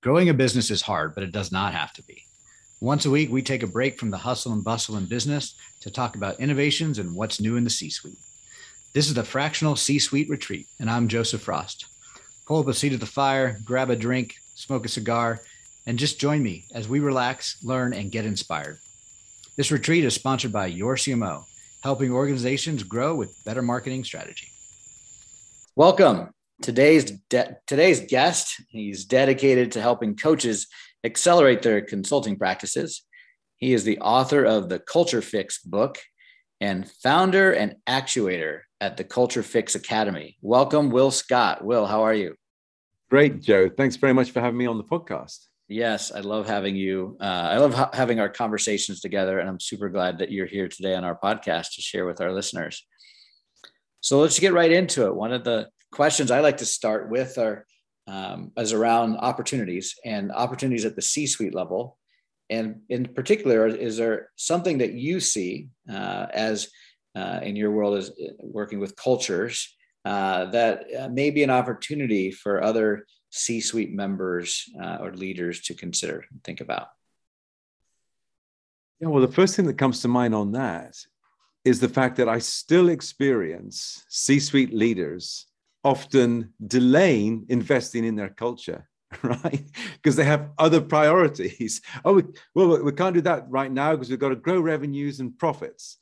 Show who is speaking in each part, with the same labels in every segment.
Speaker 1: Growing a business is hard, but it does not have to be. Once a week, we take a break from the hustle and bustle in business to talk about innovations and what's new in the C suite. This is the Fractional C Suite Retreat, and I'm Joseph Frost. Pull up a seat at the fire, grab a drink, smoke a cigar, and just join me as we relax, learn, and get inspired. This retreat is sponsored by Your CMO, helping organizations grow with better marketing strategy. Welcome. Today's de- today's guest, he's dedicated to helping coaches accelerate their consulting practices. He is the author of the Culture Fix book and founder and actuator at the Culture Fix Academy. Welcome, Will Scott. Will, how are you?
Speaker 2: Great, Joe. Thanks very much for having me on the podcast.
Speaker 1: Yes, I love having you. Uh, I love ha- having our conversations together, and I'm super glad that you're here today on our podcast to share with our listeners. So let's get right into it. One of the questions I like to start with are um, around opportunities and opportunities at the C-suite level. And in particular, is there something that you see uh, as uh, in your world as uh, working with cultures uh, that uh, may be an opportunity for other C-suite members uh, or leaders to consider and think about?
Speaker 2: Yeah, well, the first thing that comes to mind on that is the fact that I still experience C-suite leaders often delaying investing in their culture right? Because they have other priorities. Oh we, well we can't do that right now because we've got to grow revenues and profits.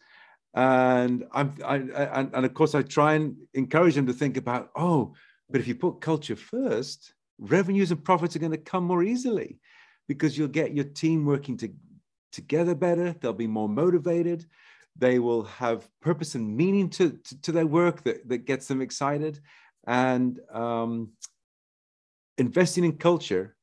Speaker 2: And i'm I, and, and of course i try and encourage them to think about oh but if you put culture first revenues and profits are going to come more easily because you'll get your team working to, together better. They'll be more motivated. They will have purpose and meaning to, to, to their work that, that gets them excited and um, investing in culture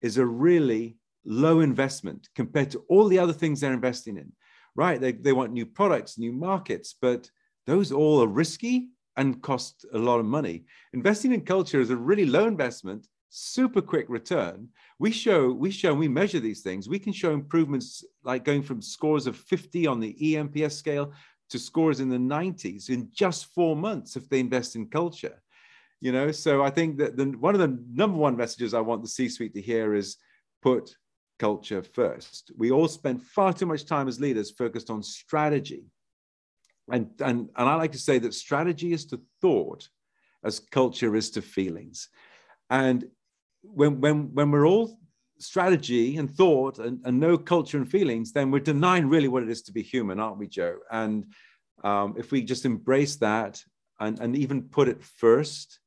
Speaker 2: is a really low investment compared to all the other things they're investing in, right? They, they want new products, new markets, but those all are risky and cost a lot of money. Investing in culture is a really low investment, super quick return. We show, we show, we measure these things. We can show improvements like going from scores of 50 on the eNPS scale to scores in the 90s in just four months if they invest in culture you know? So i think that the, one of the number one messages i want the c suite to hear is put culture first. We all spend far too much time as leaders focused on strategy. And and and i like to say that strategy is to thought as culture is to feelings. And when when when we're all strategy and thought and, and no culture and feelings then we're denying really what it is to be human aren't we joe? And um, if we just embrace that and, and even put it first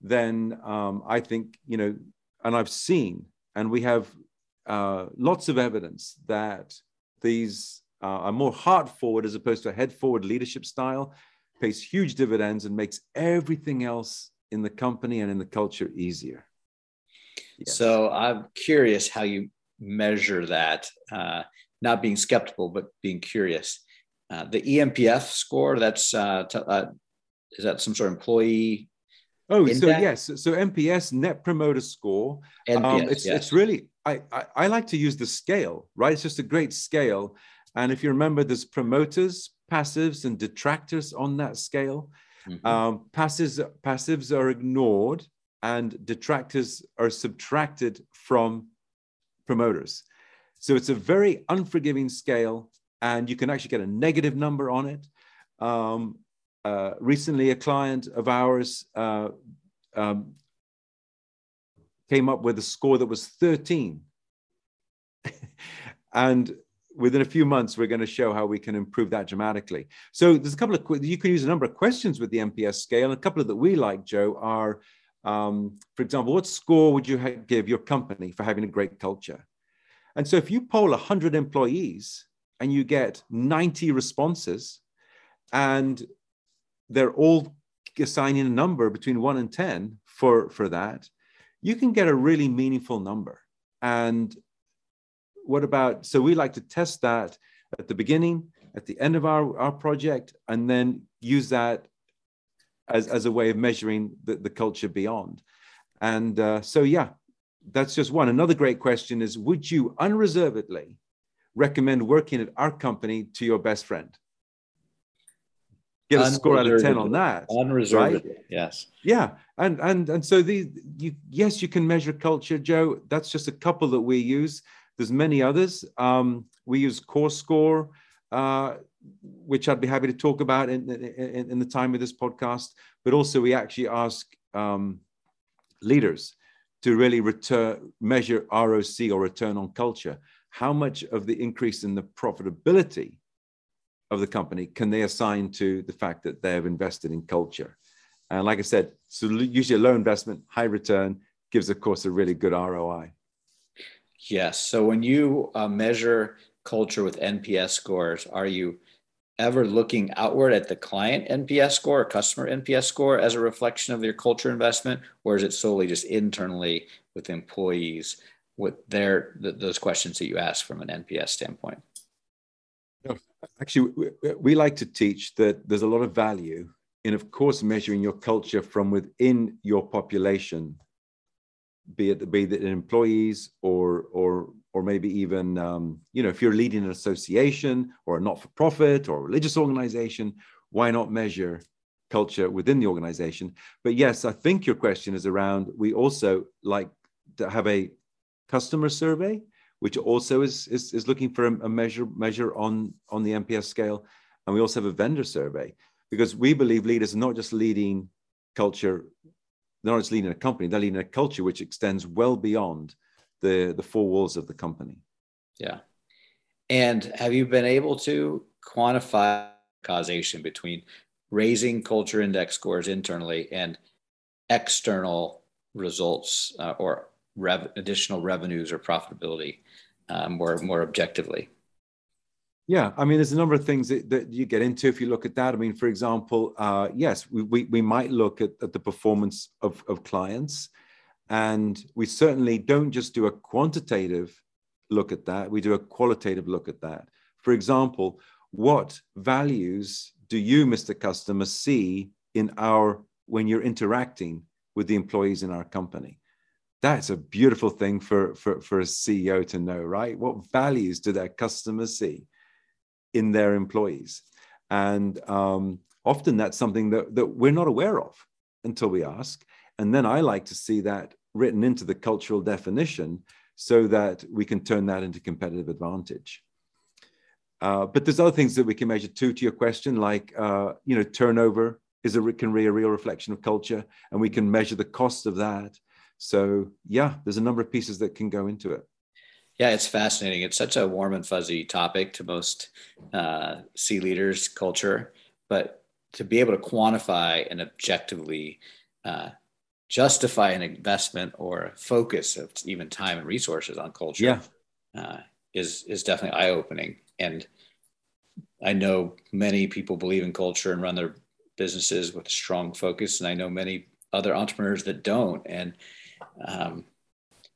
Speaker 2: then um, I think, you know, and I've seen, and we have uh, lots of evidence that these uh, are more heart forward as opposed to a head forward leadership style, pays huge dividends and makes everything else in the company and in the culture easier.
Speaker 1: Yes. So I'm curious how you measure that, uh, not being skeptical, but being curious. Uh, the eNPS score, that's uh, t- uh, is that some sort of employee
Speaker 2: Oh, so yes, so NPS Net Promoter Score. NPS, um, it's yes. it's really I, I, I like to use the scale, right? It's just a great scale, and if you remember, there's promoters, passives, and detractors on that scale. Mm-hmm. Um, passives passives are ignored, and detractors are subtracted from promoters. So it's a very unforgiving scale, and you can actually get a negative number on it. Um, uh, recently a client of ours uh, um, came up with a score that was 13. and within a few months, we're going to show how we can improve that dramatically. So there's a couple of, you can use a number of questions with the NPS scale. A couple of that we like, Joe, are, um, for example, what score would you give your company for having a great culture? And so if you poll 100 employees and you get 90 responses, and they're all assigning a number between one and 10 for, for that, you can get a really meaningful number. And what about, so we like to test that at the beginning, at the end of our, our project, and then use that as, as a way of measuring the, the culture beyond. And uh, so, yeah, that's just one. Another great question is Would you unreservedly recommend working at our company to your best friend? Get a score out of 10 on that.
Speaker 1: Unreserved. Right? Yes.
Speaker 2: Yeah. And and and so the you yes, you can measure culture, Joe. That's just a couple that we use. There's many others. Um, we use Core Score, uh, which I'd be happy to talk about in, in, in, the time of this podcast. But also, we actually ask um, leaders to really return, measure ROC or return on culture. How much of the increase in the profitability of the company can they assign to the fact that they have invested in culture? And like I said, so usually a low investment, high return gives, of course, a really good ROI.
Speaker 1: Yes. So when you uh, measure culture with NPS scores, are you ever looking outward at the client NPS score or customer NPS score as a reflection of your culture investment, or is it solely just internally with employees with their th- those questions that you ask from an NPS standpoint?
Speaker 2: Actually, we, we like to teach that there's a lot of value in, of course, measuring your culture from within your population, be it be it employees or or or maybe even um, you know if you're leading an association or a not-for-profit or a religious organization why not measure culture within the organization? But yes i think your question is around we also like to have a customer survey which also is is, is looking for a, measure measure on on the NPS scale and we also have a vendor survey because we believe leaders are not just leading culture they're not just leading a company they're leading a culture which extends well beyond the the four walls of the company.
Speaker 1: Yeah. And have you been able to quantify causation between raising culture index scores internally and external results uh, or rev- additional revenues or profitability um, more more objectively?
Speaker 2: Yeah, I mean, there's a number of things that, that you get into if you look at that. I mean, for example, uh, yes, we, we, we might look at, at the performance of, of clients and we certainly don't just do a quantitative look at that, we do a qualitative look at that. For example, what values do you, Mr. Customer, see in our when you're interacting with the employees in our company? That's a beautiful thing for, for, for a CEO to know, right? What values do their customers see in their employees? And um, often that's something that, that we're not aware of until we ask. And then I like to see that written into the cultural definition so that we can turn that into competitive advantage. Uh, but there's other things that we can measure too. To your question, like uh, you know, turnover is a can be a real reflection of culture, and we can measure the cost of that. So yeah, there's a number of pieces that can go into it.
Speaker 1: Yeah, it's fascinating. It's such a warm and fuzzy topic to most uh, C leaders, culture, but to be able to quantify and objectively uh, justify an investment or a focus of even time and resources on culture
Speaker 2: yeah.
Speaker 1: uh, is is definitely eye opening. And I know many people believe in culture and run their businesses with a strong focus, and I know many other entrepreneurs that don't. And um,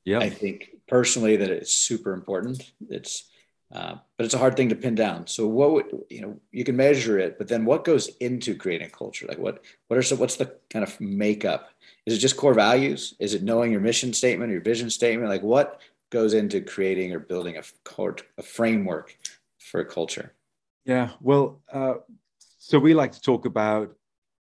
Speaker 1: yeah, I think personally that it's super important. It's uh, but it's a hard thing to pin down. So what would you know? You can measure it, but then what goes into creating culture? Like what what are some, what's the kind of makeup is it just core values? Is it knowing your mission statement, your vision statement? Like what goes into creating or building a, court, a framework for a culture?
Speaker 2: Yeah, well, uh, so we like to talk about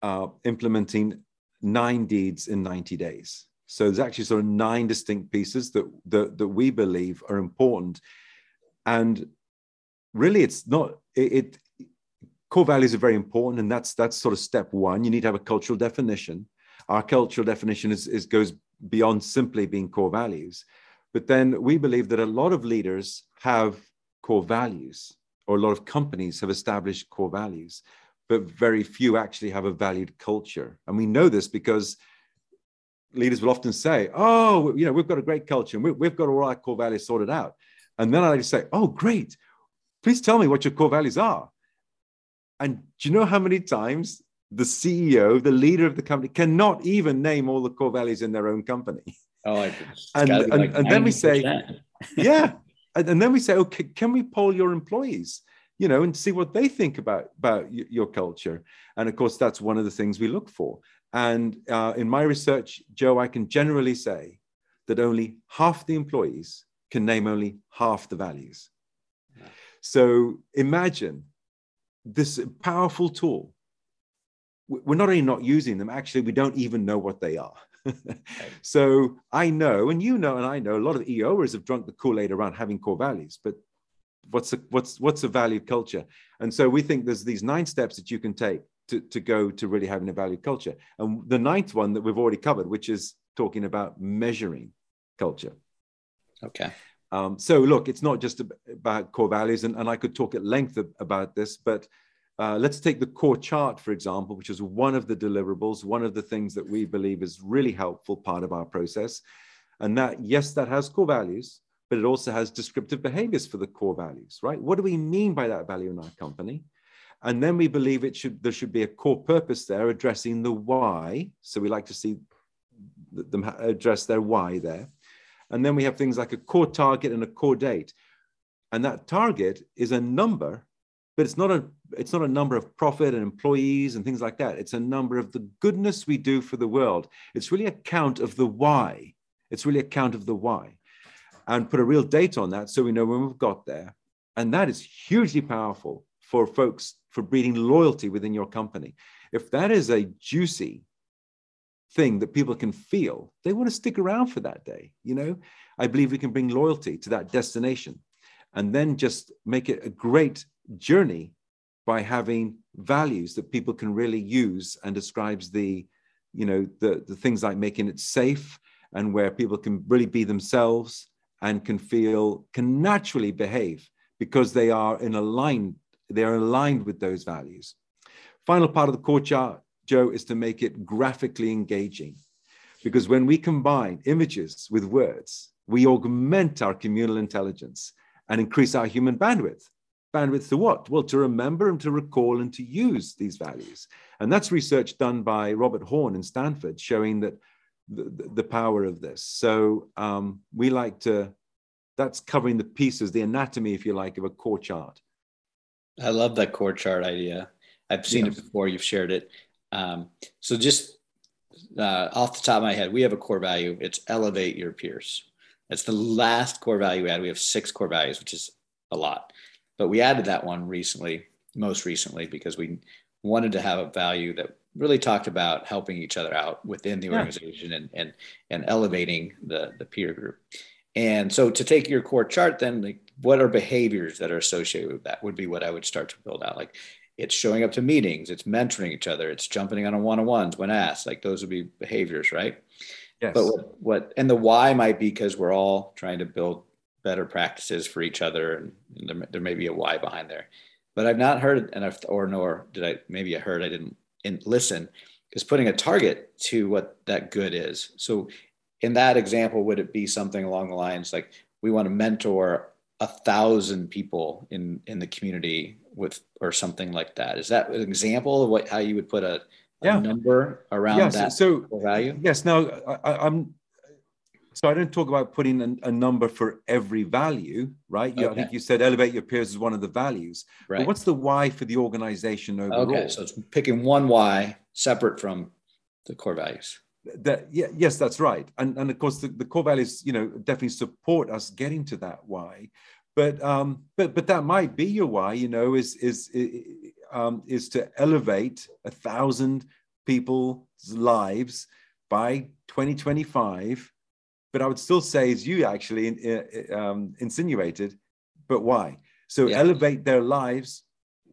Speaker 2: uh, implementing nine deeds in 90 days. So there's actually sort of nine distinct pieces that, that, that we believe are important. And really, it's not, it, it core values are very important. And that's, that's sort of step one. You need to have a cultural definition our cultural definition is, is goes beyond simply being core values. But then we believe that a lot of leaders have core values, or a lot of companies have established core values, but very few actually have a valued culture. And we know this because leaders will often say, "Oh, you know, we've got a great culture, and we, have got all our core values sorted out." And then I say, "Oh, great! Please tell me what your core values are." And do you know how many times the CEO, the leader of the company, cannot even name all the core values in their own company.
Speaker 1: Oh,
Speaker 2: and, and, like and then we say, yeah. And, and, then we say, okay, can we poll your employees, you know, and see what they think about, about your culture? And of course, that's one of the things we look for. And uh, in my research, Joe, I can generally say that only half the employees can name only half the values. So imagine this powerful tool we're not only not using them, actually, we don't even know what they are. so I know, and you know, and I know a lot of EOers have drunk the Kool-Aid around having core values, but what's a, what's what's a valued culture? And so we think there's these nine steps that you can take to, to go to really having a valued culture. And the ninth one that we've already covered, which is talking about measuring culture.
Speaker 1: Okay.
Speaker 2: Um, so look, it's not just about core values, and, and I could talk at length about this, but uh, let's take the core chart, for example, which is one of the deliverables, one of the things that we believe is really helpful part of our process. And that, yes, that has core values, but it also has descriptive behaviors for the core values, right? What do we mean by that value in our company? And then we believe it should there should be a core purpose there addressing the why. So we like to see them address their why there. And then we have things like a core target and a core date. And that target is a number, but it's not a it's not a number of profit and employees and things like that. It's a number of the goodness we do for the world. It's really a count of the why. It's really a count of the why. And put a real date on that so we know when we've got there. And that is hugely powerful for folks for breeding loyalty within your company. If that is a juicy thing that people can feel, they want to stick around for that day. You know, I believe we can bring loyalty to that destination and then just make it a great journey by having values that people can really use and describes the you know the, the things like making it safe and where people can really be themselves and can feel can naturally behave because they are in aligned they're aligned with those values final part of the core chart joe is to make it graphically engaging because when we combine images with words we augment our communal intelligence and increase our human bandwidth bandwidth to what? Well, to remember and to recall and to use these values. And that's research done by Robert Horn in Stanford showing that the, the power of this. So um, we like to, that's covering the pieces, the anatomy, if you like, of a core chart.
Speaker 1: I love that core chart idea. I've seen yes. it before, you've shared it. Um, so just uh, off the top of my head, we have a core value. It's elevate your peers. That's the last core value we had. We have six core values, which is a lot. But we added that one recently, most recently, because we wanted to have a value that really talked about helping each other out within the organization yeah. and, and and elevating the the peer group. And so to take your core chart, then like what are behaviors that are associated with that would be what I would start to build out. Like it's showing up to meetings, it's mentoring each other, it's jumping on a one-on-ones when asked. Like those would be behaviors, right? Yes. But what, what and the why might be because we're all trying to build better practices for each other, and there, there may be a why behind there. But I've not heard, and I've, or nor did I. Maybe I heard, I didn't listen. Is putting a target to what that good is. So, in that example, would it be something along the lines like we want to mentor a thousand people in in the community with, or something like that? Is that an example of what how you would put a, a yeah. number around yes, that
Speaker 2: so,
Speaker 1: value?
Speaker 2: Yes. Now, I, I'm so I don't talk about putting a, a number for every value, right? You, okay. I think you said elevate your peers is one of the values. Right. But what's the why for the organization overall?
Speaker 1: Okay, so it's picking one why separate from the core values.
Speaker 2: That yeah, yes, that's right. And and of course the, the core values, you know, definitely support us getting to that why. But um, but but that might be your why, you know, is is um, is to elevate a thousand people's lives by 2025 but I would still say, as you actually in um, insinuated, but why? So yeah. elevate their lives.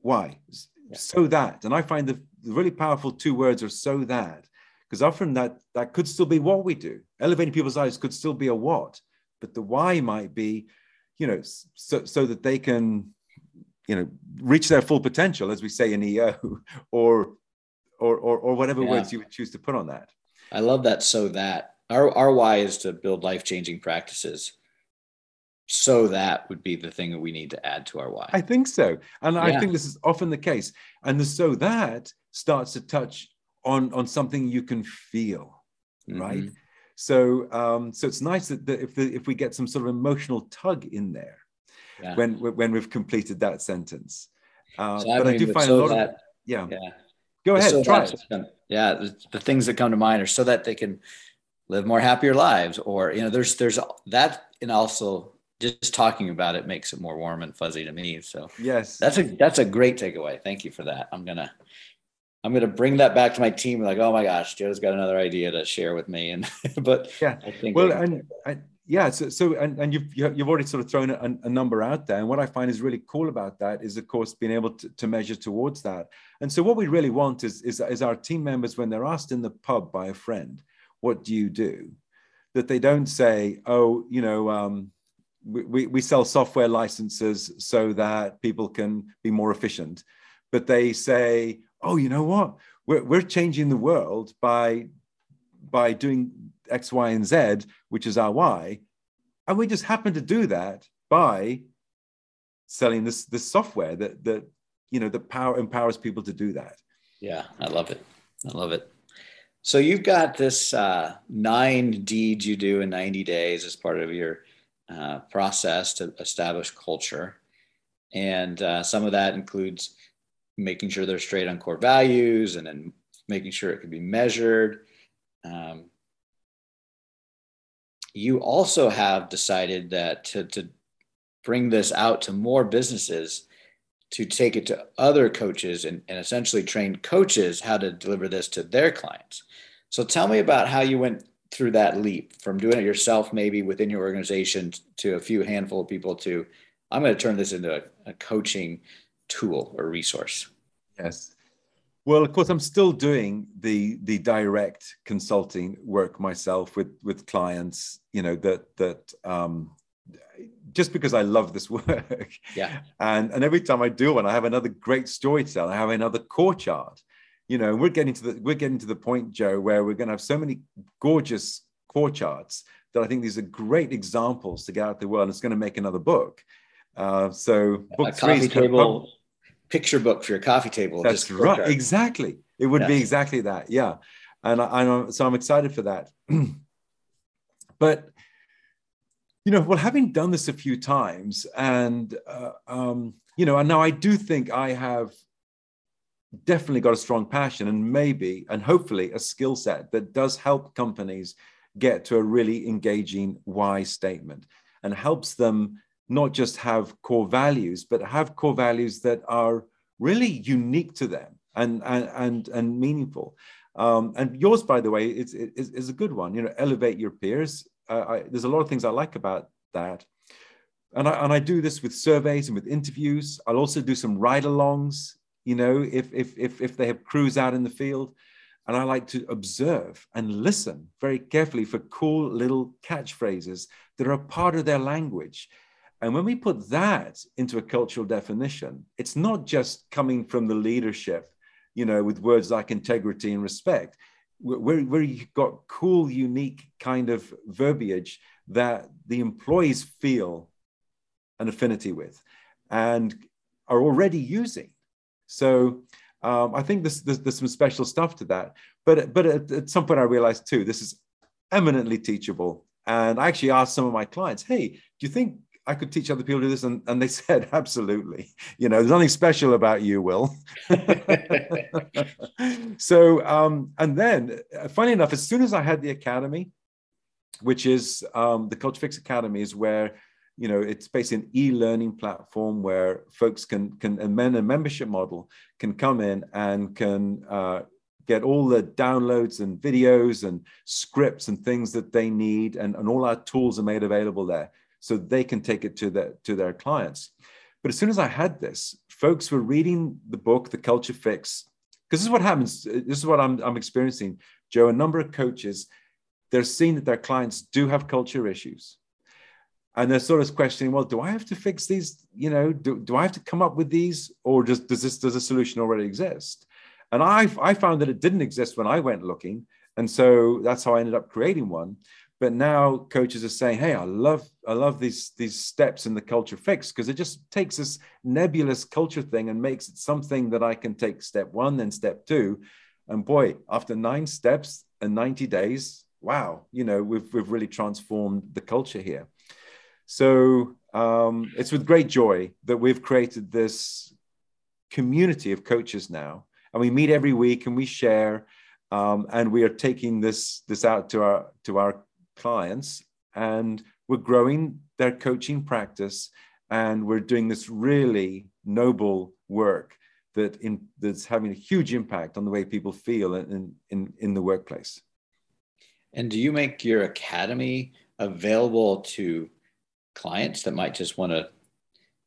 Speaker 2: Why? Yeah. So that. And I find the really powerful two words are so that, because often that that could still be what we do. Elevating people's lives could still be a what, but the why might be, you know, so so that they can, you know, reach their full potential, as we say in EO, or or or, or whatever yeah. words you would choose to put on that.
Speaker 1: I love that. So that our, our why is to build life changing practices. So that would be the thing that we need to add to our why.
Speaker 2: I think so. And yeah. I think this is often the case. And the so that starts to touch on, on something you can feel, mm-hmm. right? So um, so it's nice that, that if the, if we get some sort of emotional tug in there yeah. when when we've completed that sentence. Uh, so but I, do find so a lot that, of yeah. yeah. Go ahead, so try it.
Speaker 1: Yeah, the, the, things that come to mind are so that they can live more happier lives or you know there's there's that and also just talking about it makes it more warm and fuzzy to me so
Speaker 2: yes
Speaker 1: that's a that's a great takeaway thank you for that i'm gonna I'm going to bring that back to my team. Like, oh my gosh, Joe's got another idea to share with me. And but
Speaker 2: yeah, I think well, and, and yeah, so so and, and you've you've already sort of thrown a, a, number out there. And what I find is really cool about that is, of course, being able to, to measure towards that. And so what we really want is, is is our team members when they're asked in the pub by a friend, "What do you do?" That they don't say, "Oh, you know." Um, we, we sell software licenses so that people can be more efficient but they say oh, you know what? We're, we're changing the world by, by doing X, Y, and Z, which is our why. And we just happen to do that by selling this, this software that, that, you know, that power empowers people to do that.
Speaker 1: Yeah, I love it. I love it. So you've got this uh, nine deeds you do in 90 days as part of your uh, process to establish culture. And uh, some of that includes making sure they're straight on core values and then making sure it can be measured. Um, you also have decided that to, to bring this out to more businesses to take it to other coaches and, and essentially train coaches how to deliver this to their clients. So tell me about how you went through that leap from doing it yourself, maybe within your organization, to a few handful of people to I'm going to turn this into a, a coaching tool or resource.
Speaker 2: Yes. Well, of course, I'm still doing the the direct consulting work myself with with clients. You know that that um, just because I love this work.
Speaker 1: Yeah.
Speaker 2: And and every time I do one, I have another great story to tell. I have another core chart. You know, we're getting to the we're getting to the point, Joe, where we're going to have so many gorgeous core charts that I think these are great examples to get out the world. And it's going to make another book. Uh, so book
Speaker 1: a is table picture book for your coffee table.
Speaker 2: That's right. Exactly. It would yeah. be exactly that. Yeah. And I, am so I'm excited for that. but you know, well, having done this a few times, and uh, um, you know, and now I do think I have definitely got a strong passion, and maybe, and hopefully, a skill set that does help companies get to a really engaging why statement, and helps them not just have core values, but have core values that are really unique to them and and and, and meaningful. Um, and yours, by the way, is, is, is, a good one. You know, elevate your peers. Uh, I, there's a lot of things I like about that. And I, and I do this with surveys and with interviews. I'll also do some ride-alongs. You know, if if if if they have crews out in the field, and I like to observe and listen very carefully for cool little catchphrases that are part of their language and when we put that into a cultural definition, it's not just coming from the leadership, you know, with words like integrity and respect. Where, where you've got cool, unique kind of verbiage that the employees feel an affinity with and are already using. So um, I think there's, there's, some special stuff to that. But, but at, at some point, I realized too, this is eminently teachable. And I actually asked some of my clients, hey, do you think I could teach other people to do this. And, and they said, absolutely. You know, there's nothing special about you, Will. so, um, and then, uh, funny enough, as soon as I had the academy, which is um, the Culture Fix Academy, is where you know it's basically an e-learning platform where folks can can amend a membership model can come in and can uh, get all the downloads and videos and scripts and things that they need and, and all our tools are made available there so they can take it to, the, to their clients. But as soon as I had this, folks were reading the book, The Culture Fix, because this is what happens. Uh, this is what I'm, I'm experiencing, Joe. A number of coaches, they're seeing that their clients do have culture issues. And they're sort of questioning, well, do I have to fix these? You know, do, do I have to come up with these? Or just does this does a solution already exist? And I, I found that it didn't exist when I went looking. And so that's how I ended up creating one but now coaches are saying hey i love i love these these steps in the culture fix because it just takes this nebulous culture thing and makes it something that i can take step one then step two. And boy after nine steps and 90 days wow you know we've, we've really transformed the culture here. So um, it's with great joy that we've created this community of coaches now. And we meet every week and we share um, and we are taking this this out to our to our clients and we're growing their coaching practice and we're doing this really noble work that in, that's having a huge impact on the way people feel in, in, in the workplace.
Speaker 1: And do you make your academy available to clients that might just want to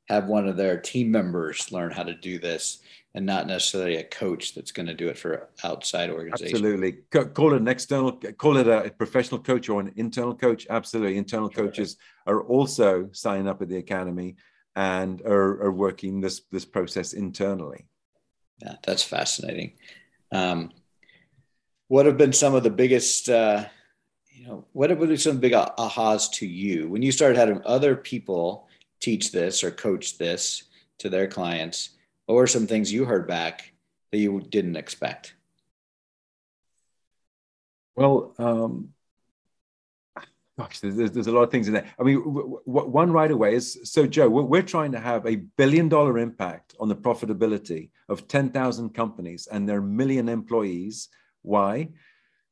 Speaker 1: have one of their team members learn how to do this and not necessarily a coach that's going to do it for outside organizations.
Speaker 2: Absolutely. Call it an external, call it a professional coach or an internal coach. Absolutely. Internal coaches are also signing up at the academy and are, are working this, this process internally.
Speaker 1: Yeah, that's fascinating. Um, what have been some of the biggest, uh, you know, what have been some big ahas to you when you started having other people teach this or coach this to their clients? What were some things you heard back that you didn't expect?
Speaker 2: Well, um, gosh, there's, there's a lot of things in there. I mean, w- w- one right away is so, Joe, we're, we're trying to have a billion dollar impact on the profitability of 10,000 companies and their million employees. Why?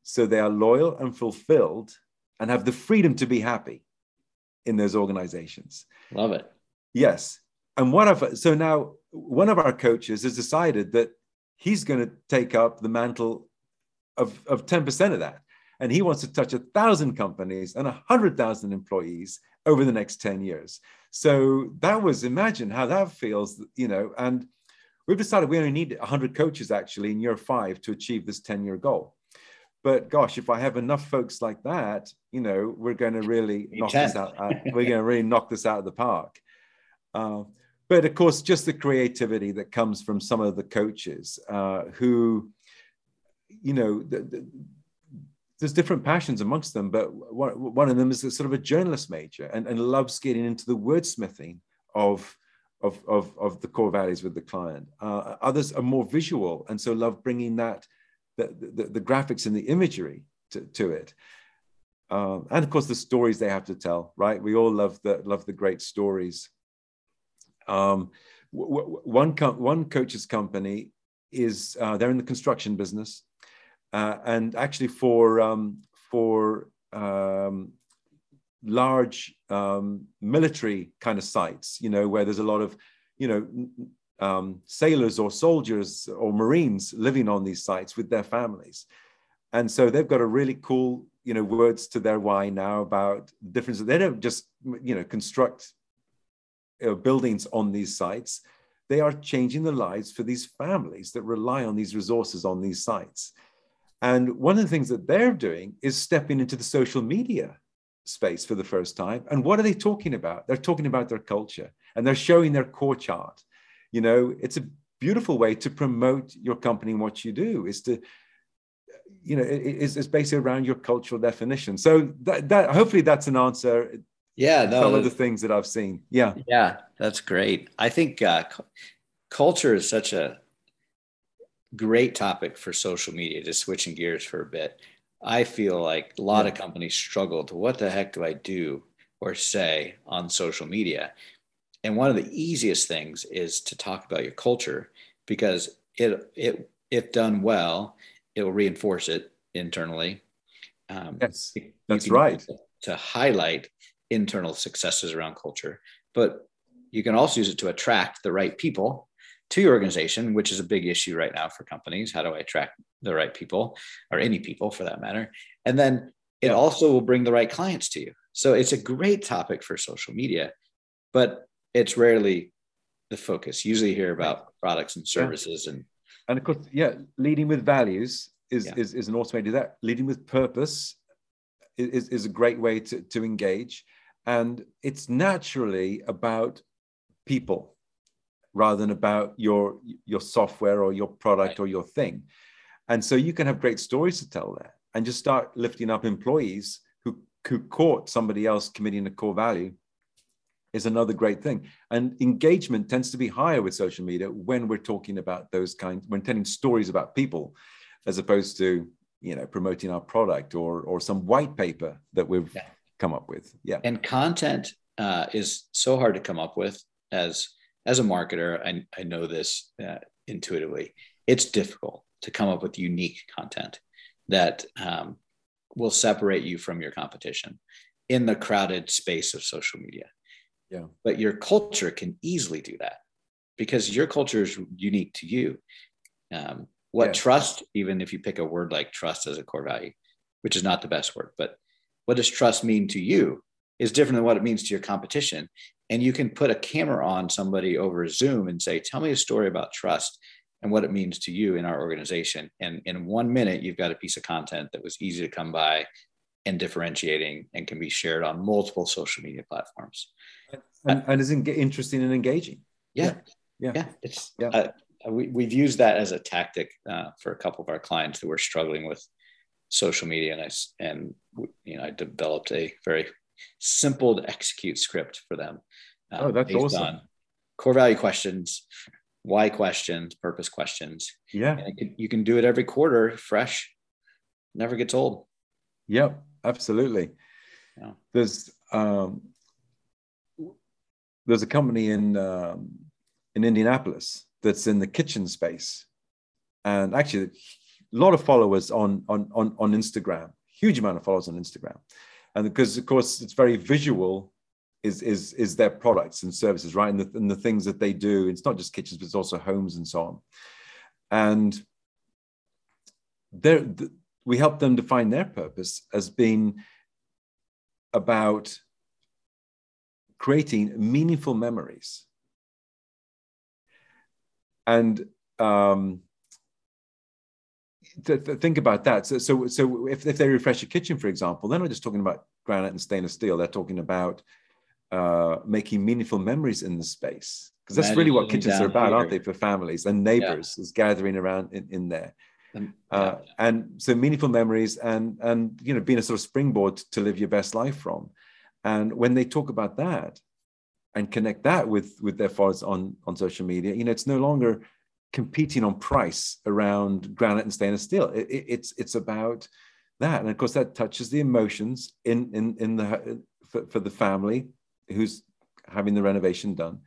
Speaker 2: So they are loyal and fulfilled and have the freedom to be happy in those organizations.
Speaker 1: Love it.
Speaker 2: Yes. And what I've, so now one of our coaches has decided that he's going to take up the mantle of, of 10% of that. And he wants to touch a thousand companies and a hundred thousand employees over the next 10 years. So that was imagine how that feels, you know, and we've decided we only need 100 coaches actually in year five to achieve this 10 year goal. But gosh, if I have enough folks like that, you know, we're going to really knock this out. Uh, we're going to really knock this out of the park. Uh, but of course, just the creativity that comes from some of the coaches uh, who, you know, the, the, there's different passions amongst them, but one, one of them is sort of a journalist major and, and loves getting into the wordsmithing of, of, of, of the core values with the client. Uh, others are more visual and so love bringing that, the, the, the graphics and the imagery to, to it. Um, and of course, the stories they have to tell, right? We all love the, love the great stories. Um, one, one coach's company is uh, they're in the construction business, uh, and actually for um, for um, large um, military kind of sites, you know, where there's a lot of, you know, um, sailors or soldiers or Marines living on these sites with their families, and so they've got a really cool, you know, words to their why now about the difference. They don't just, you know, construct uh, buildings on these sites, they are changing the lives for these families that rely on these resources on these sites. And one of the things that they're doing is stepping into the social media space for the first time. And what are they talking about? They're talking about their culture and they're showing their core chart. You know, it's a beautiful way to promote your company and what you do is to you know is, is basically around your cultural definition so that, that hopefully that's an answer
Speaker 1: yeah
Speaker 2: no, some of the things that i've seen. Yeah.
Speaker 1: Yeah that's great. I think uh, culture is such a great topic for social media just switching gears for a bit. I feel like a lot yeah. of companies struggle to what the heck do i do or say on social media. And one of the easiest things is to talk about your culture because it it if done well it will reinforce it internally.
Speaker 2: Um, yes that's right.
Speaker 1: to highlight internal successes around culture, but you can also use it to attract the right people to your organization, which is a big issue right now for companies. How do I attract the right people or any people for that matter? And then it also will bring the right clients to you. So it's a great topic for social media, but it's rarely the focus. Usually you hear about products and services yeah. and
Speaker 2: and of course, yeah, leading with values is, yeah. is, is an automated that. Leading with purpose is, is a great way to, to engage. And it's naturally about people rather than about your, your software or your product right. or your thing. And so you can have great stories to tell there and just start lifting up employees who, who caught somebody else committing a core value is another great thing. And engagement tends to be higher with social media when we're talking about those kinds, when telling stories about people, as opposed to you know promoting our product or or some white paper that we've yeah. Come up with. Yeah.
Speaker 1: And content uh, is so hard to come up with as as a marketer. I, I know this uh, intuitively. It's difficult to come up with unique content that um, will separate you from your competition in the crowded space of social media.
Speaker 2: Yeah.
Speaker 1: But your culture can easily do that because your culture is unique to you. Um, what trust, even if you pick a word like trust as a core value, which is not the best word, but what does trust mean to you is different than what it means to your competition. And you can put a camera on somebody over Zoom and say, Tell me a story about trust and what it means to you in our organization. And in one minute, you've got a piece of content that was easy to come by and differentiating and can be shared on multiple social media platforms.
Speaker 2: And, and is interesting and engaging.
Speaker 1: Yeah. Yeah. Yeah. It's, yeah. Uh, we, we've used that as a tactic uh, for a couple of our clients who were struggling with social media. And I, and, you know, I developed a very simple to execute script for them.
Speaker 2: Um, oh, that's awesome.
Speaker 1: core value questions, why questions, purpose questions.
Speaker 2: Yeah.
Speaker 1: Can, you can do it every quarter, fresh, never gets old.
Speaker 2: Yep, absolutely. Yeah. There's um, there's a company in um, in Indianapolis that's in the kitchen space, and actually, lot of followers on on on on Instagram. Huge amount of followers on Instagram, and because of course it's very visual is is is their products and services right? And the, and the things that they do it's not just kitchens but it's also homes and so on. And there we help them define their purpose as being about creating meaningful memories. And um, to, to think about that. So, so, so if, if they refresh a kitchen, for example, they're not just talking about granite and stainless steel. They're talking about uh, making meaningful memories in the space because that's really what kitchens are about, here. aren't they, for families and neighbors yeah. is gathering around in, in there. And, uh, yeah. and so meaningful memories and and you know being a sort of springboard to live your best life from. And when they talk about that and connect that with with their followers on on social media, you know, it's no longer competing on price around granite and stainless steel. It, it, it's it's about that, and of course that touches the emotions in in in the for, for the family who's having the renovation done,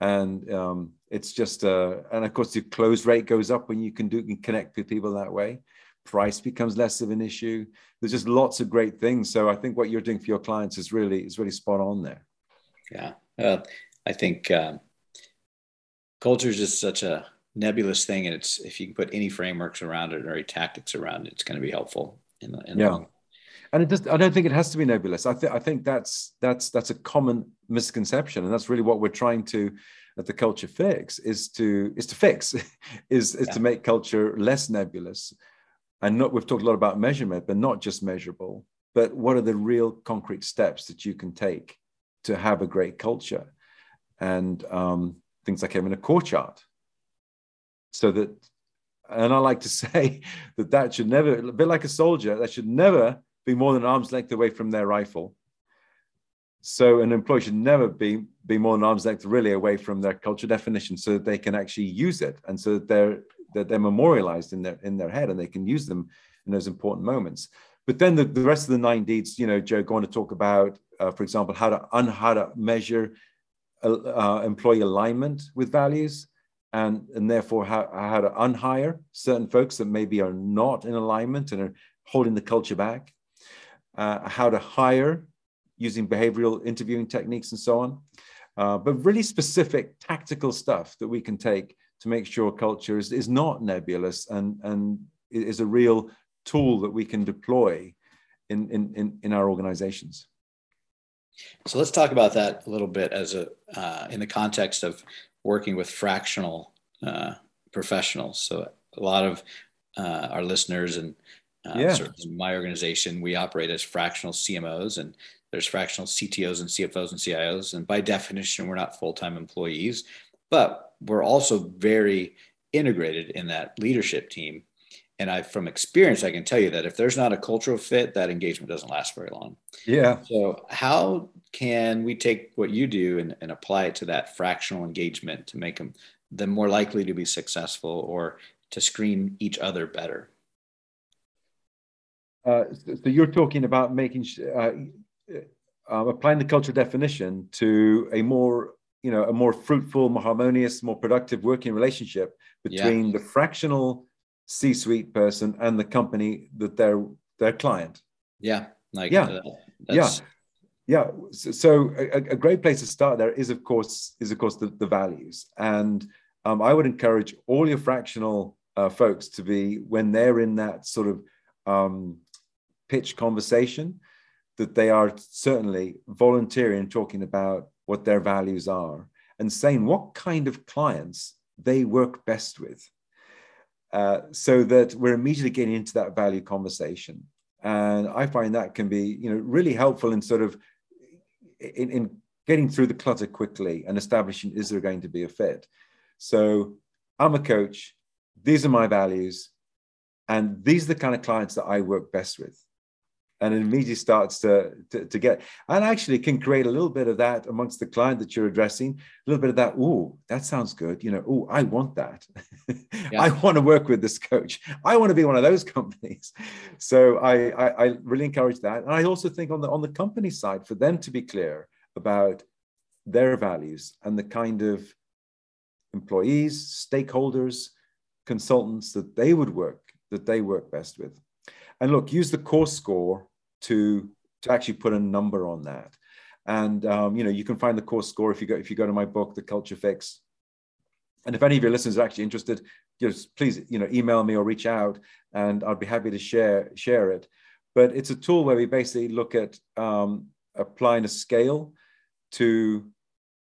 Speaker 2: and um, it's just uh, and of course the close rate goes up when you can do can connect with people that way. Price becomes less of an issue. There's just lots of great things. So I think what you're doing for your clients is really is really spot on there.
Speaker 1: Yeah, uh, I think um, culture is just such a nebulous thing, and it's if you can put any frameworks around it or any tactics around it, it's going to be helpful. In, in
Speaker 2: yeah, and it does. I don't think it has to be nebulous. I think I think that's that's that's a common misconception, and that's really what we're trying to at the culture fix is to is to fix is is yeah. to make culture less nebulous and not we've talked a lot about measurement but not just measurable but what are the real concrete steps that you can take to have a great culture and um, things like having a core chart so that and i like to say that that should never a bit like a soldier that should never be more than arm's length away from their rifle. So an employee should never be be more than arm's length really away from their culture definition so that they can actually use it and so that they're that they're memorialized in their in their head and they can use them in those important moments. But then the, the rest of the nine deeds you know joe going to talk about uh, for example how to un, how to measure uh, uh, employee alignment with values and, and therefore how, how to unhire certain folks that maybe are not in alignment and are holding the culture back, uh, how to hire using behavioral interviewing techniques and so on, uh, but really specific tactical stuff that we can take to make sure culture is, is not nebulous and, and is a real tool that we can deploy in, in, in, in our organizations.
Speaker 1: So let's talk about that a little bit as a uh, in the context of working with fractional uh, professionals. So a lot of uh, our listeners and uh, yeah. my organization, we operate as fractional CMOs and there's fractional CTOs and CFOs and CIOs. And by definition, we're not full-time employees, but we're also very integrated in that leadership team. And I, from experience, I can tell you that if there's not a cultural fit, that engagement doesn't last very long.
Speaker 2: Yeah.
Speaker 1: So how can we take what you do and, and apply it to that fractional engagement to make them them more likely to be successful or to screen each other better?
Speaker 2: Uh, so you're talking about making uh, uh, applying the cultural definition to a more you know a more fruitful, more harmonious, more productive working relationship between yeah. the fractional C-suite person and the company that they're their client.
Speaker 1: Yeah, like
Speaker 2: yeah, yeah. Yeah, so, so a, a, great place to start there is, of course, is of course the, the values, and um, I would encourage all your fractional uh, folks to be when they're in that sort of um, pitch conversation, that they are certainly volunteering talking about what their values are and saying what kind of clients they work best with, uh, so that we're immediately getting into that value conversation. And I find that can be, you know, really helpful in sort of in, in getting through the clutter quickly and establishing is there going to be a fit. So I'm a coach. These are my values, and these are the kind of clients that I work best with and it immediately starts to, to, to, get and actually can create a little bit of that amongst the client that you're addressing a little bit of that oh that sounds good you know oh i want that. Yeah. i want to work with this coach. I want to be one of those companies. So I, I, I really encourage that. And i also think on the on the company side for them to be clear about their values and the kind of employees stakeholders consultants that they would work that they work best with. And look use the core score to to actually put a number on that. And um, you know, you can find the core score if you go if you go to my book, The Culture Fix. And if any of your listeners are actually interested, just please you know email me or reach out, and I'd be happy to share share it. But it's a tool where we basically look at um, applying a scale to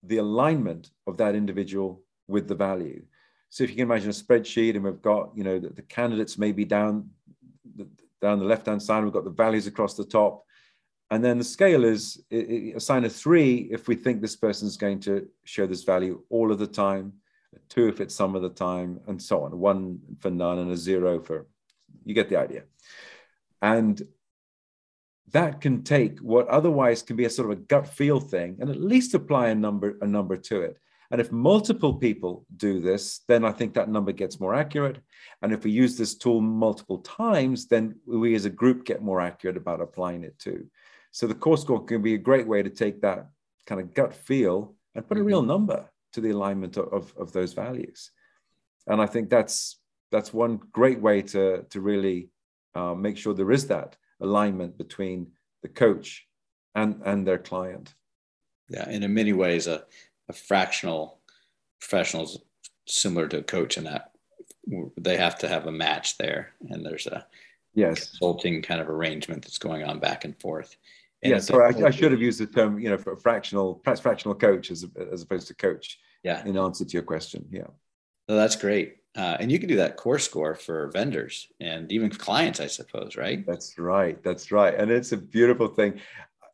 Speaker 2: the alignment of that individual with the value. So if you can imagine a spreadsheet, and we've got you know the, the candidates maybe down the, down the left-hand side, we've got the values across the top. And then the scale is a three if we think this person is going to show this value all of the time, two if it's some of the time, and so on. One for none and a zero for, you get the idea. And that can take what otherwise can be a sort of a gut feel thing and at least apply a number, a number to it. And if multiple people do this, then I think that number gets more accurate. And if we use this tool multiple times, then we as a group get more accurate about applying it too. So the core score can be a great way to take that kind of gut feel and put a real mm-hmm. number to the alignment of, of, of those values. And I think that's that's one great way to, to really uh, make sure there is that alignment between the coach and, and their client.
Speaker 1: Yeah, and in many ways, a, a fractional professionals similar to a coach in that they have to have a match there and there's a
Speaker 2: yes.
Speaker 1: consulting kind of arrangement that's going on back and forth.
Speaker 2: And yeah sorry I, I, should have used the term you know for fractional perhaps fractional coach as, as opposed to coach
Speaker 1: yeah.
Speaker 2: in answer to your question yeah.
Speaker 1: Well, that's great. Uh, and you can do that core score for vendors and even clients i suppose right?
Speaker 2: That's right that's right. And it's a beautiful thing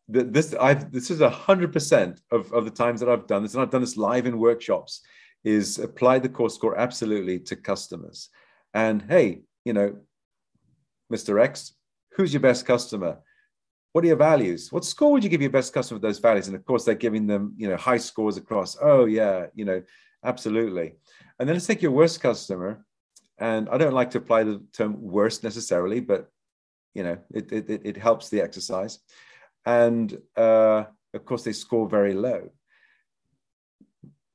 Speaker 2: this I've this is a hundred percent of of the times that I've done this, and I've done this live in workshops, is apply the core score absolutely to customers. And hey, you know, Mr. X, who's your best customer? What are your values? What score would you give your best customer those values? And of course, they're giving them, you know, high scores across. Oh yeah, you know, absolutely. And then let's take your worst customer. And I don't like to apply the term worst necessarily, but you know, it it, it helps the exercise and uh, of course they score very low.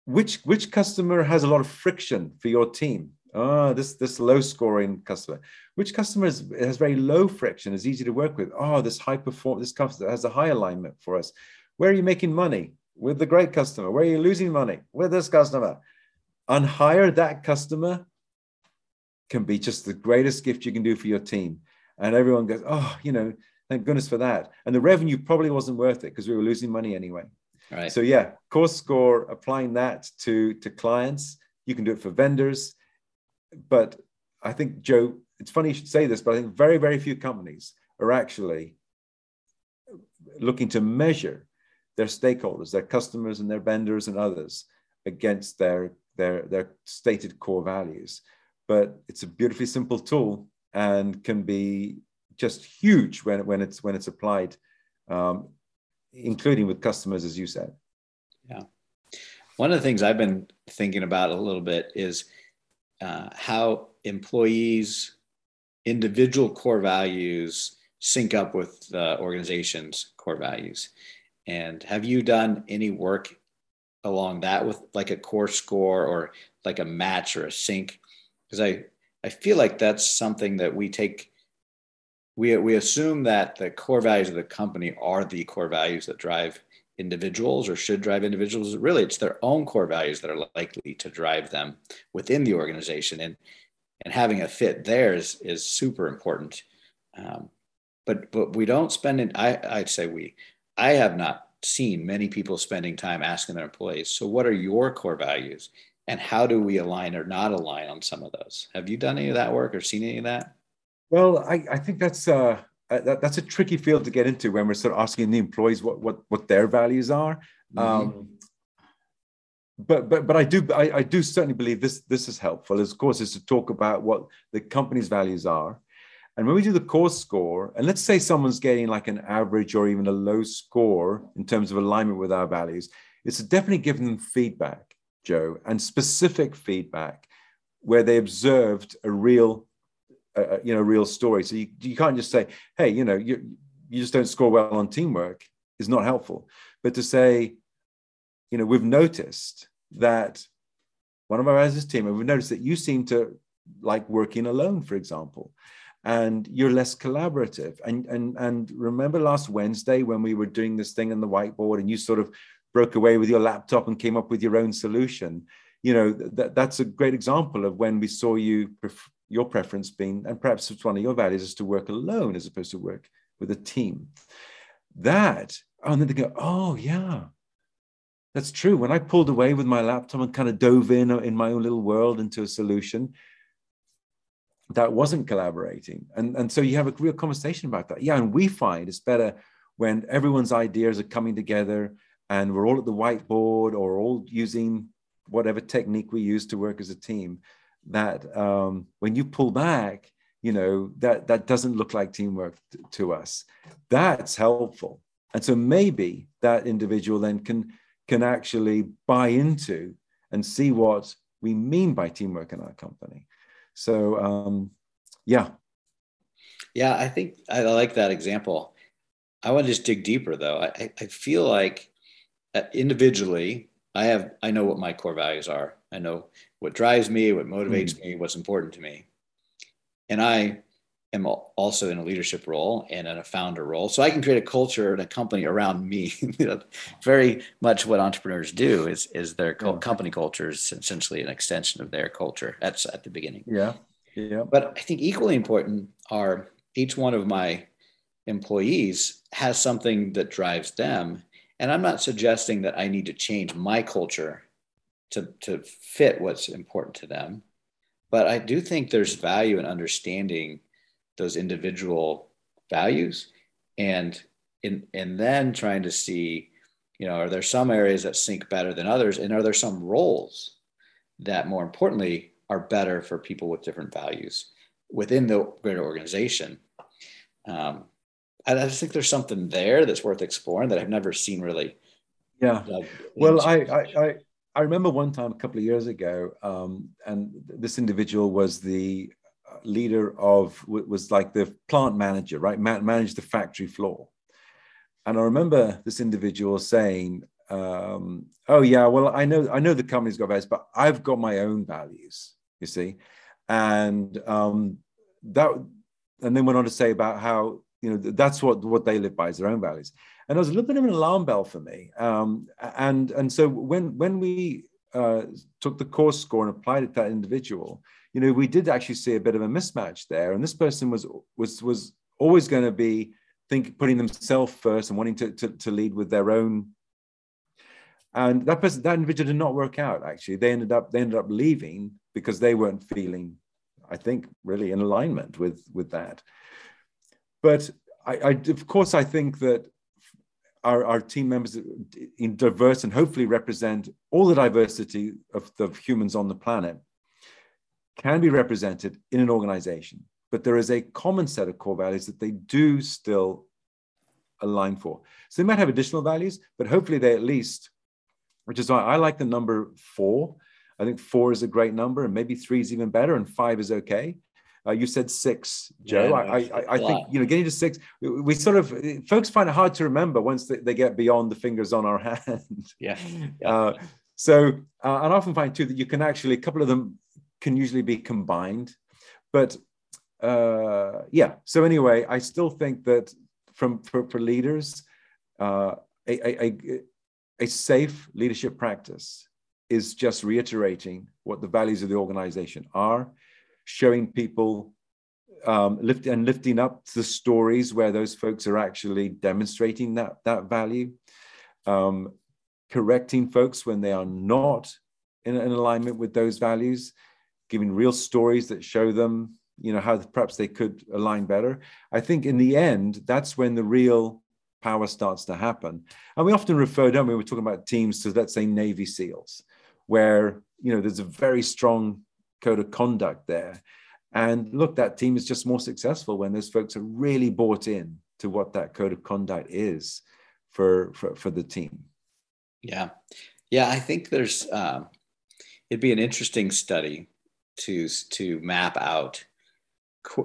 Speaker 2: Which which customer has a lot of friction for your team? Oh, this this low scoring customer. Which customer is, has very low friction, is easy to work with? Oh, this high perform this customer has a high alignment for us. Where are you making money? With the great customer. Where are you losing money? With this customer. And hire that customer can be just the greatest gift you can do for your team. And everyone goes, oh, you know, Thank goodness for that. And the revenue probably wasn't worth it because we were losing money anyway.
Speaker 1: Right.
Speaker 2: So yeah, core score, applying that to to clients. You can do it for vendors, but I think Joe, it's funny you should say this, but I think very very few companies are actually looking to measure their stakeholders, their customers, and their vendors and others against their their their stated core values. But it's a beautifully simple tool and can be just huge when, when it's when it's applied, um, including with customers, as you said.
Speaker 1: Yeah. One of the things I've been thinking about a little bit is uh, how employees' individual core values sync up with the organization's core values. And have you done any work along that with like a core score or like a match or a sync? Because I, I feel like that's something that we take we we assume that the core values of the company are the core values that drive individuals or should drive individuals. Really, it's their own core values that are likely to drive them within the organization, and and having a fit there is is super important. Um, but but we don't spend it. I I'd say we. I have not seen many people spending time asking their employees. So, what are your core values, and how do we align or not align on some of those? Have you done any of that work or seen any of that?
Speaker 2: Well, I, I think that's uh, that, that's a tricky field to get into when we're sort of asking the employees what what what their values are. Mm-hmm. Um, but but but I do I, I do certainly believe this this is helpful. As of course, is to talk about what the company's values are, and when we do the core score, and let's say someone's getting like an average or even a low score in terms of alignment with our values, it's definitely giving them feedback, Joe, and specific feedback where they observed a real a, you know real story. So you, you can't just say, hey, you know, you you just don't score well on teamwork is not helpful. But to say, you know, we've noticed that one of our as team, and we've noticed that you seem to like working alone, for example, and you're less collaborative. And and and remember last Wednesday when we were doing this thing on the whiteboard, and you sort of broke away with your laptop and came up with your own solution. You know that that's a great example of when we saw you your preference being, and perhaps it's one of your values, is to work alone as opposed to work with a team. That, oh, and then they go, oh, yeah, that's true. When I pulled away with my laptop and kind of dove in uh, in my own little world into a solution, that wasn't collaborating. And, and so you have a real conversation about that. Yeah, and we find it's better when everyone's ideas are coming together and we're all at the whiteboard or all using whatever technique we use to work as a team that um, when you pull back, you know that that doesn't look like teamwork t- to us. That's helpful, and so maybe that individual then can can actually buy into and see what we mean by teamwork in our company. So um, yeah,
Speaker 1: yeah, I think I like that example. I want to just dig deeper though. I, I feel like uh, individually, I have I know what my core values are. I know what drives me, what motivates mm. me, what's important to me. And I am also in a leadership role and in a founder role. So I can create a culture and a company around me. Very much what entrepreneurs do is, is their yeah. company culture is essentially an extension of their culture. That's at the beginning.
Speaker 2: Yeah. Yeah.
Speaker 1: But I think equally important are each one of my employees has something that drives them. And I'm not suggesting that I need to change my culture to, to fit what's important to them. But I do think there's value in understanding those individual values and in and then trying to see, you know, are there some areas that sync better than others? And are there some roles that more importantly are better for people with different values within the greater organization? Um, I, just think there's something there that's worth exploring that I've never seen really.
Speaker 2: Yeah. Well, I, I, I I remember one time a couple of years ago, um, and this individual was the uh, leader of was like the plant manager, right? Man- managed the factory floor. And I remember this individual saying, um, "Oh yeah, well I know I know the company's got values, but I've got my own values." You see, and um, that, and then went on to say about how you know that's what what they live by is their own values and it was a little bit of an alarm bell for me. Um, and and so when when we uh, took the core score and applied it to that individual, you know, we did actually see a bit of a mismatch there. And this person was was was always going to be think putting themselves first and wanting to, to, to lead with their own. And that person, that individual did not work out. Actually, they ended up they ended up leaving because they weren't feeling, I think, really in alignment with with that. But I, I of course, I think that our, our team members in diverse and hopefully represent all the diversity of the humans on the planet can be represented in an organization. But there is a common set of core values that they do still align for. So they might have additional values but hopefully they at least which is why i like the number four. I think four is a great number and maybe three is even better and five is okay uh, you said six, Joe. Yeah, I, I, I think you know getting to six. We sort of folks find it hard to remember once they, they get beyond the fingers on our hand.
Speaker 1: Yeah.
Speaker 2: yeah. Uh, so uh, and I often find too that you can actually a couple of them can usually be combined, but uh, yeah. So anyway, I still think that from for, for leaders, uh, a, a, a safe leadership practice is just reiterating what the values of the organization are, showing people um, lift, and lifting up the stories where those folks are actually demonstrating that, that value, um, correcting folks when they are not in, in alignment with those values, giving real stories that show them you know how perhaps they could align better. I think in the end that's when the real power starts to happen. And we often refer don't we we're talking about teams to let's say navy seals where you know there's a very strong code of conduct there. And look that team is just more successful when those folks are really bought in to what that code of conduct is for for, for the team.
Speaker 1: Yeah. Yeah i think there's um, it'd be an interesting study to to map out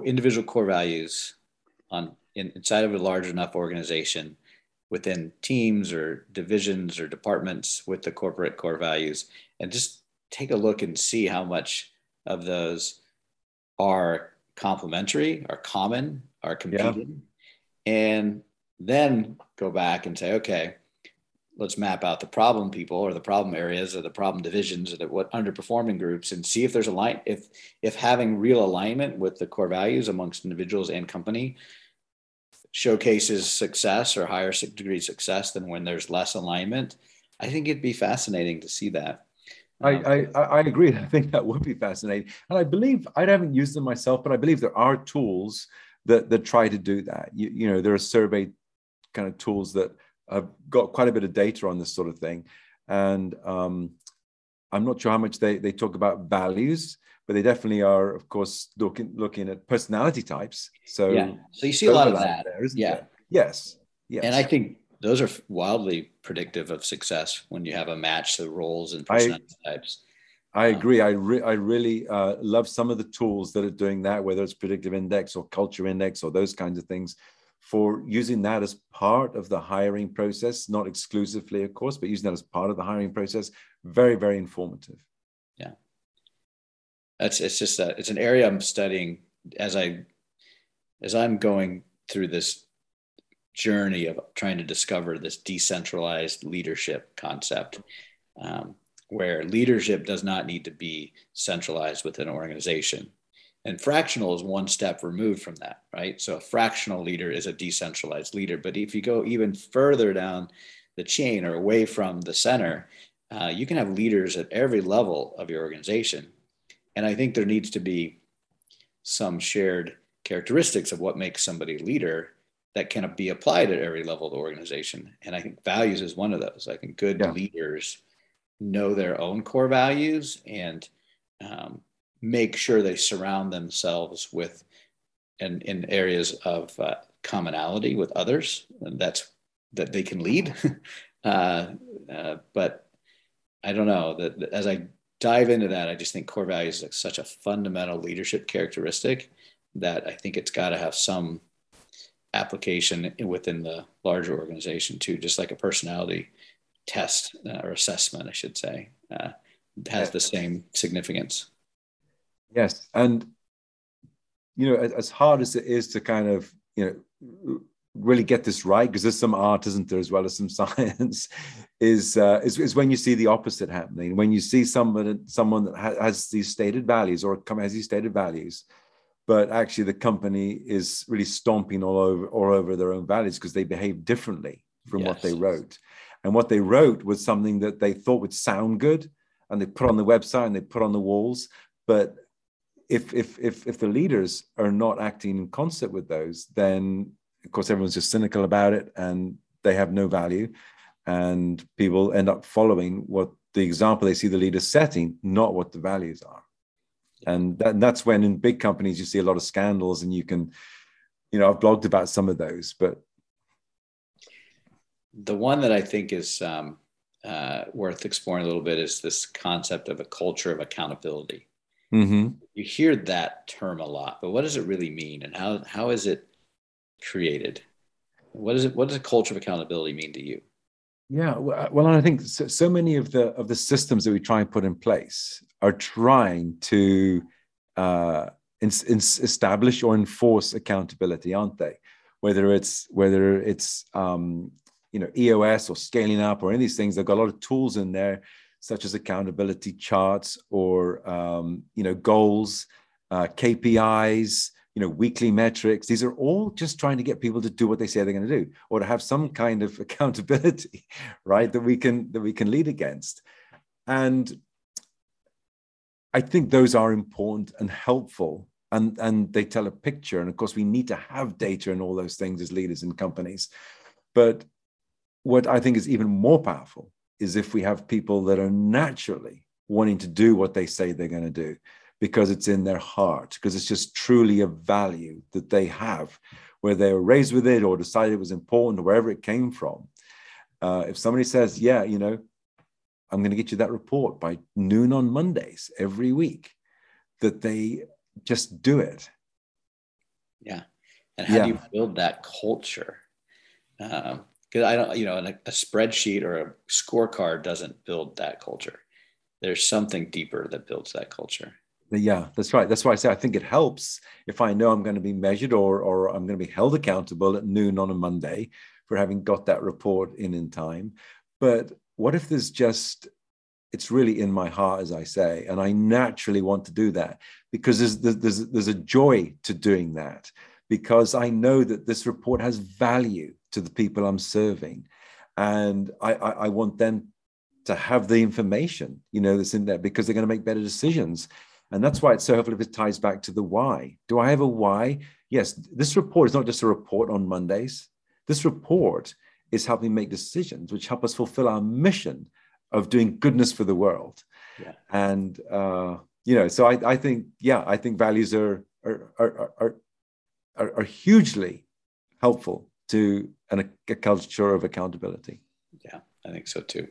Speaker 1: individual core values on in, inside of a large enough organization within teams or divisions or departments with the corporate core values and just take a look and see how much of those are complementary are common are competing yeah. and then go back and say okay let's map out the problem people or the problem areas or the problem divisions or the what underperforming groups and see if there's a line if if having real alignment with the core values amongst individuals and company showcases success or higher degree success than when there's less alignment i think it'd be fascinating to see that
Speaker 2: I, I, I agree. I think that would be fascinating. And I believe I haven't used them myself, but I believe there are tools that that try to do that. You, you know, there are survey kind of tools that I've got quite a bit of data on this sort of thing, and um, I'm not sure how much they they talk about values, but they definitely are, of course, looking looking at personality types. So
Speaker 1: yeah, so you see a lot of that. There,
Speaker 2: yeah. There? Yes. Yes.
Speaker 1: And I think those are wildly predictive of success when you have a match to roles and personality I, types.
Speaker 2: I um, agree. I, re- I really uh, love some of the tools that are doing that, whether it's predictive index or culture index or those kinds of things, for using that as part of the hiring process, not exclusively, of course, but using that as part of the hiring process. Very, very informative.
Speaker 1: Yeah. That's it's just that it's an area I'm studying as I as I'm going through this journey of trying to discover this decentralized leadership concept. Um, where leadership does not need to be centralized within an organization. And fractional is one step removed from that, right? So a fractional leader is a decentralized leader. But if you go even further down the chain or away from the center, uh, you can have leaders at every level of your organization. And I think there needs to be some shared characteristics of what makes somebody a leader that can be applied at every level of the organization. And I think values is one of those. I think good yeah. leaders know their own core values and um, make sure they surround themselves with and in areas of uh, commonality with others and that's that they can lead uh, uh, but i don't know that as i dive into that i just think core values is such a fundamental leadership characteristic that i think it's got to have some application within the larger organization too just like a personality test uh, or assessment i should say uh, has the same significance
Speaker 2: Yes, and you know, as, hard as it is to kind of you know really get this right, because there's some art, isn't there, as well as some science, is, uh, is is when you see the opposite happening. When you see someone someone that ha- has these stated values or come has these stated values, but actually the company is really stomping all over all over their own values because they behave differently from yes. what they wrote. And what they wrote was something that they thought would sound good, and they put on the website and they put on the walls, but if if if if the leaders are not acting in concert with those, then of course everyone's just cynical about it and they have no value, and people end up following what the example they see the leaders setting, not what the values are. And that, that's when in big companies you see a lot of scandals, and you can, you know, I've blogged about some of those, but
Speaker 1: the one that I think is um, uh, worth exploring a little bit is this concept of a culture of accountability. Mm-hmm. You hear that term a lot, but what does it really mean, and how how is it created? What is it? What does a culture of accountability mean to you?
Speaker 2: Yeah, well, I think so, so, many of the of the systems that we try and put in place are trying to uh, in, in establish or enforce accountability, aren't they? Whether it's whether it's um, you know EOS or scaling up or any of these things, they've got a lot of tools in there, such as accountability charts or um, you know goals, uh, KPIs, you know weekly metrics. These are all just trying to get people to do what they say they're going to do, or to have some kind of accountability, right? That we can that we can lead against, and I think those are important and helpful and and they tell a picture and of course we need to have data and all those things as leaders in companies but what i think is even more powerful is if we have people that are naturally wanting to do what they say they're going to do because it's in their heart because it's just truly a value that they have where they were raised with it or decided it was important or wherever it came from uh, if somebody says yeah you know i'm going to get you that report by noon on mondays every week that they just do it.
Speaker 3: Yeah. And how yeah. do you build that culture? Because um, I don't, you know, a, a spreadsheet or a scorecard doesn't build that culture. There's something deeper that builds that culture.
Speaker 2: Yeah, that's right. That's why I say I think it helps if I know I'm going to be measured or or I'm going to be held accountable at noon on a Monday for having got that report in in time. But what if there's just it's really in my heart, as I say, and I naturally want to do that because there's, there's, there's a joy to doing that because I know that this report has value to the people I'm serving. And I, I, I want them to have the information, you know, that's in there because they're going to make better decisions. And that's why it's so helpful if it ties back to the why. Do I have a why? Yes, this report is not just a report on Mondays. This report is helping make decisions which help us fulfill our mission of doing goodness for the world. Yeah. And uh, you know, so I, I think, yeah, I think values are are are are, are, are hugely helpful to an, a culture of accountability.
Speaker 3: Yeah, I think so too.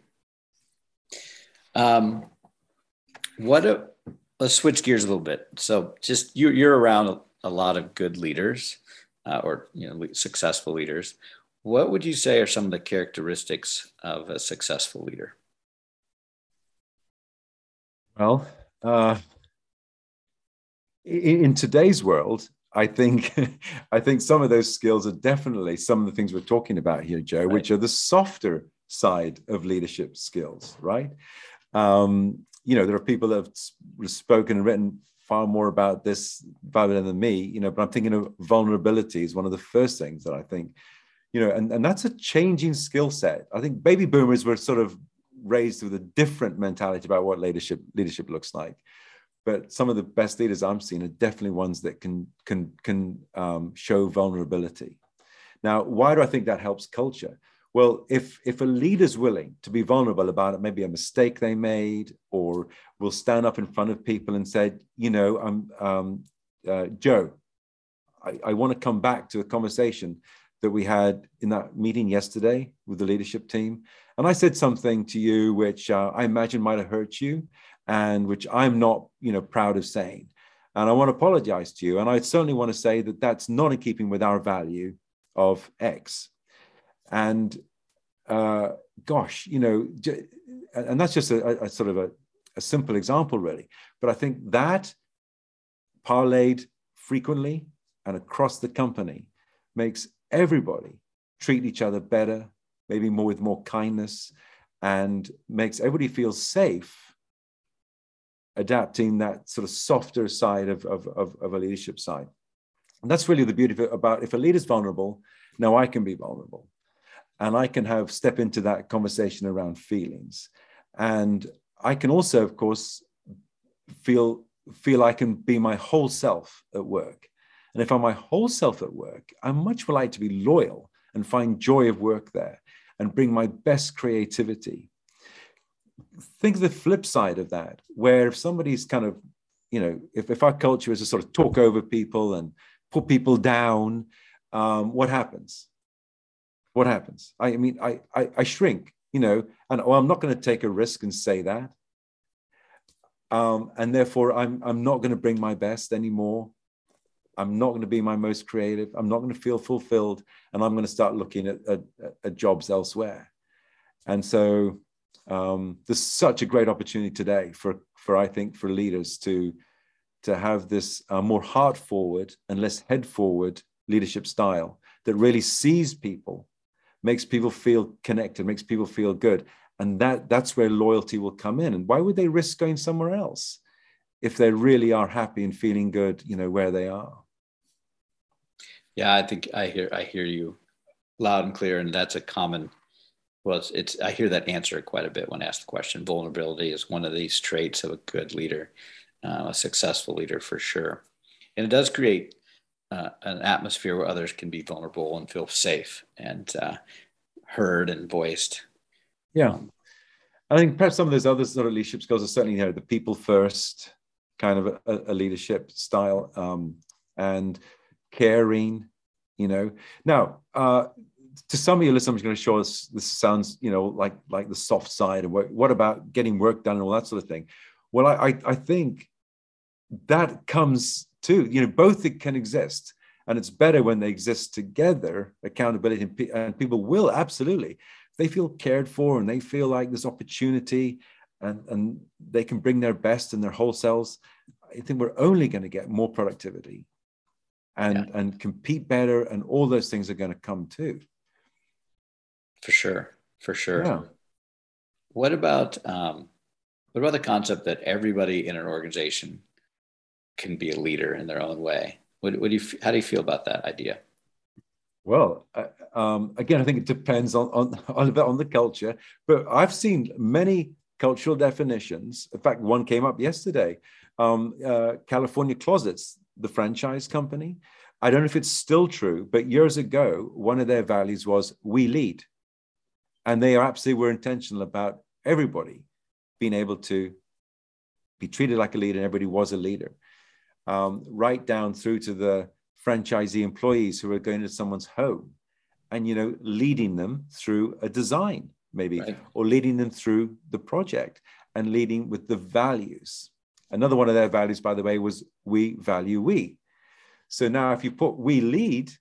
Speaker 3: Um, what a let's switch gears a little bit. So, just you, you're around a, lot of good leaders, uh, or you know, successful leaders. What would you say are some of the characteristics of a successful leader?
Speaker 2: Well, uh, in, in today's world, I think I think some of those skills are definitely some of the things we're talking about here, Joe, right. which are the softer side of leadership skills, right? Um, you know, there are people that have spoken and written far more about this better than me, you know, but I'm thinking of vulnerability is one of the first things that I think, you know, and, and that's a changing skill set. I think baby boomers were sort of raised with a different mentality about what leadership leadership looks like. But some of the best leaders I'm seeing are definitely ones that can can can um, show vulnerability. Now, why do I think that helps culture? Well, if if a leader's willing to be vulnerable about it, maybe a mistake they made, or will stand up in front of people and say, you know, I'm um, uh, Joe, I, I want to come back to a conversation that we had in that meeting yesterday with the leadership team. And I said something to you which uh, I imagine might have hurt you and which I'm not, you know, proud of saying. And I want to apologize to you. And I certainly want to say that that's not in keeping with our value of X. And uh, gosh, you know, and that's just a, a sort of a, a simple example, really. But I think that parlayed frequently and across the company makes everybody treat each other better, maybe more with more kindness, and makes everybody feel safe adapting that sort of softer side of, of, of, of a leadership side. And that's really the beauty about if a leader's vulnerable, now I can be vulnerable. And I can have step into that conversation around feelings. And I can also, of course, feel feel I can be my whole self at work. And if I'm my whole self at work, I'm much more likely to be loyal and find joy of work there and bring my best creativity. Think of the flip side of that, where if somebody's kind of, you know, if, if our culture is to sort of talk over people and put people down, um, what happens? What happens? I, mean, I, I, I shrink, you know, and oh, I'm not going to take a risk and say that. Um, and therefore, I'm, I'm not going to bring my best anymore. I'm not going to be my most creative. I'm not going to feel fulfilled. And I'm going to start looking at, at, at jobs elsewhere. And so um, there's such a great opportunity today for, for, I think, for leaders to, to have this uh, more heart forward and less head forward leadership style that really sees people, makes people feel connected, makes people feel good. And that, that's where loyalty will come in. And why would they risk going somewhere else if they really are happy and feeling good, you know, where they are?
Speaker 1: Yeah, I think I hear I hear you loud and clear, and that's a common. Well, it's, it's I hear that answer quite a bit when asked the question. Vulnerability is one of these traits of a good leader, uh, a successful leader for sure, and it does create uh, an atmosphere where others can be vulnerable and feel safe and uh, heard and voiced.
Speaker 2: Yeah. I think perhaps some of those other sort of leadership skills are certainly you know, the people first kind of a, a leadership style um, and caring, you know. Now, uh, to some of you listeners, I'm going to show us this sounds, you know, like like the soft side. What, what about getting work done and all that sort of thing? Well, I, I, I think that comes too. You know, both it can exist, and it's better when they exist together. Accountability and, and people will absolutely. They feel cared for and they feel like there's opportunity and, and they can bring their best and their whole selves. I think we're only going to get more productivity and yeah. and compete better and all those things are going to come too
Speaker 1: for sure for sure
Speaker 2: yeah.
Speaker 1: what about um, what about the concept that everybody in an organization can be a leader in their own way. What, what do you, how do you feel about that idea?
Speaker 2: Well, uh, um, again, I think it depends on, on, on, on the culture, but I've seen many cultural definitions. In fact, one came up yesterday. Um, uh, California Closets, the franchise company. I don't know if it's still true, but years ago, one of their values was we lead. And they absolutely were intentional about everybody being able to be treated like a leader, and everybody was a leader um, right down through to the franchisee employees who are going to someone's home and you know leading them through a design maybe right. or leading them through the project and leading with the values. Another one of their values by the way was we value we. So now if you put we lead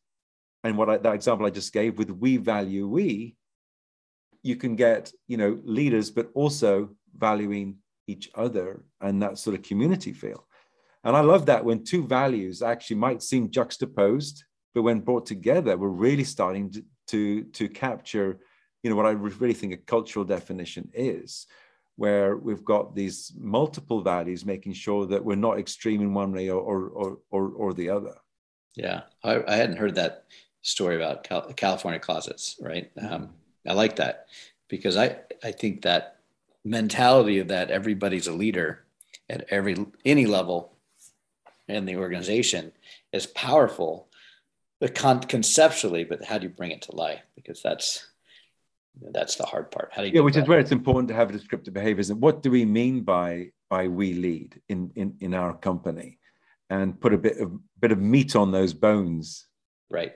Speaker 2: and what I, that example i just gave with we value we you can get you know leaders but also valuing each other and that sort of community feel and I love that when two values actually might seem juxtaposed, but when brought together, we're really starting to, to, to capture, you know, what I really think a cultural definition is, where we've got these multiple values, making sure that we're not extreme in one way or, or, or, or the other.
Speaker 1: Yeah, I, I, hadn't heard that story about Cal- California closets, right? Um, I like that because I, I think that mentality of that everybody's a leader at every any level in the organization is powerful, but con- conceptually, but how do you bring it to life? Because that's that's the hard part. How do you?
Speaker 2: Yeah, which is where it's important to have descriptive behaviors. And what do we mean by by we lead in in in our company, and put a bit of bit of meat on those bones.
Speaker 1: Right.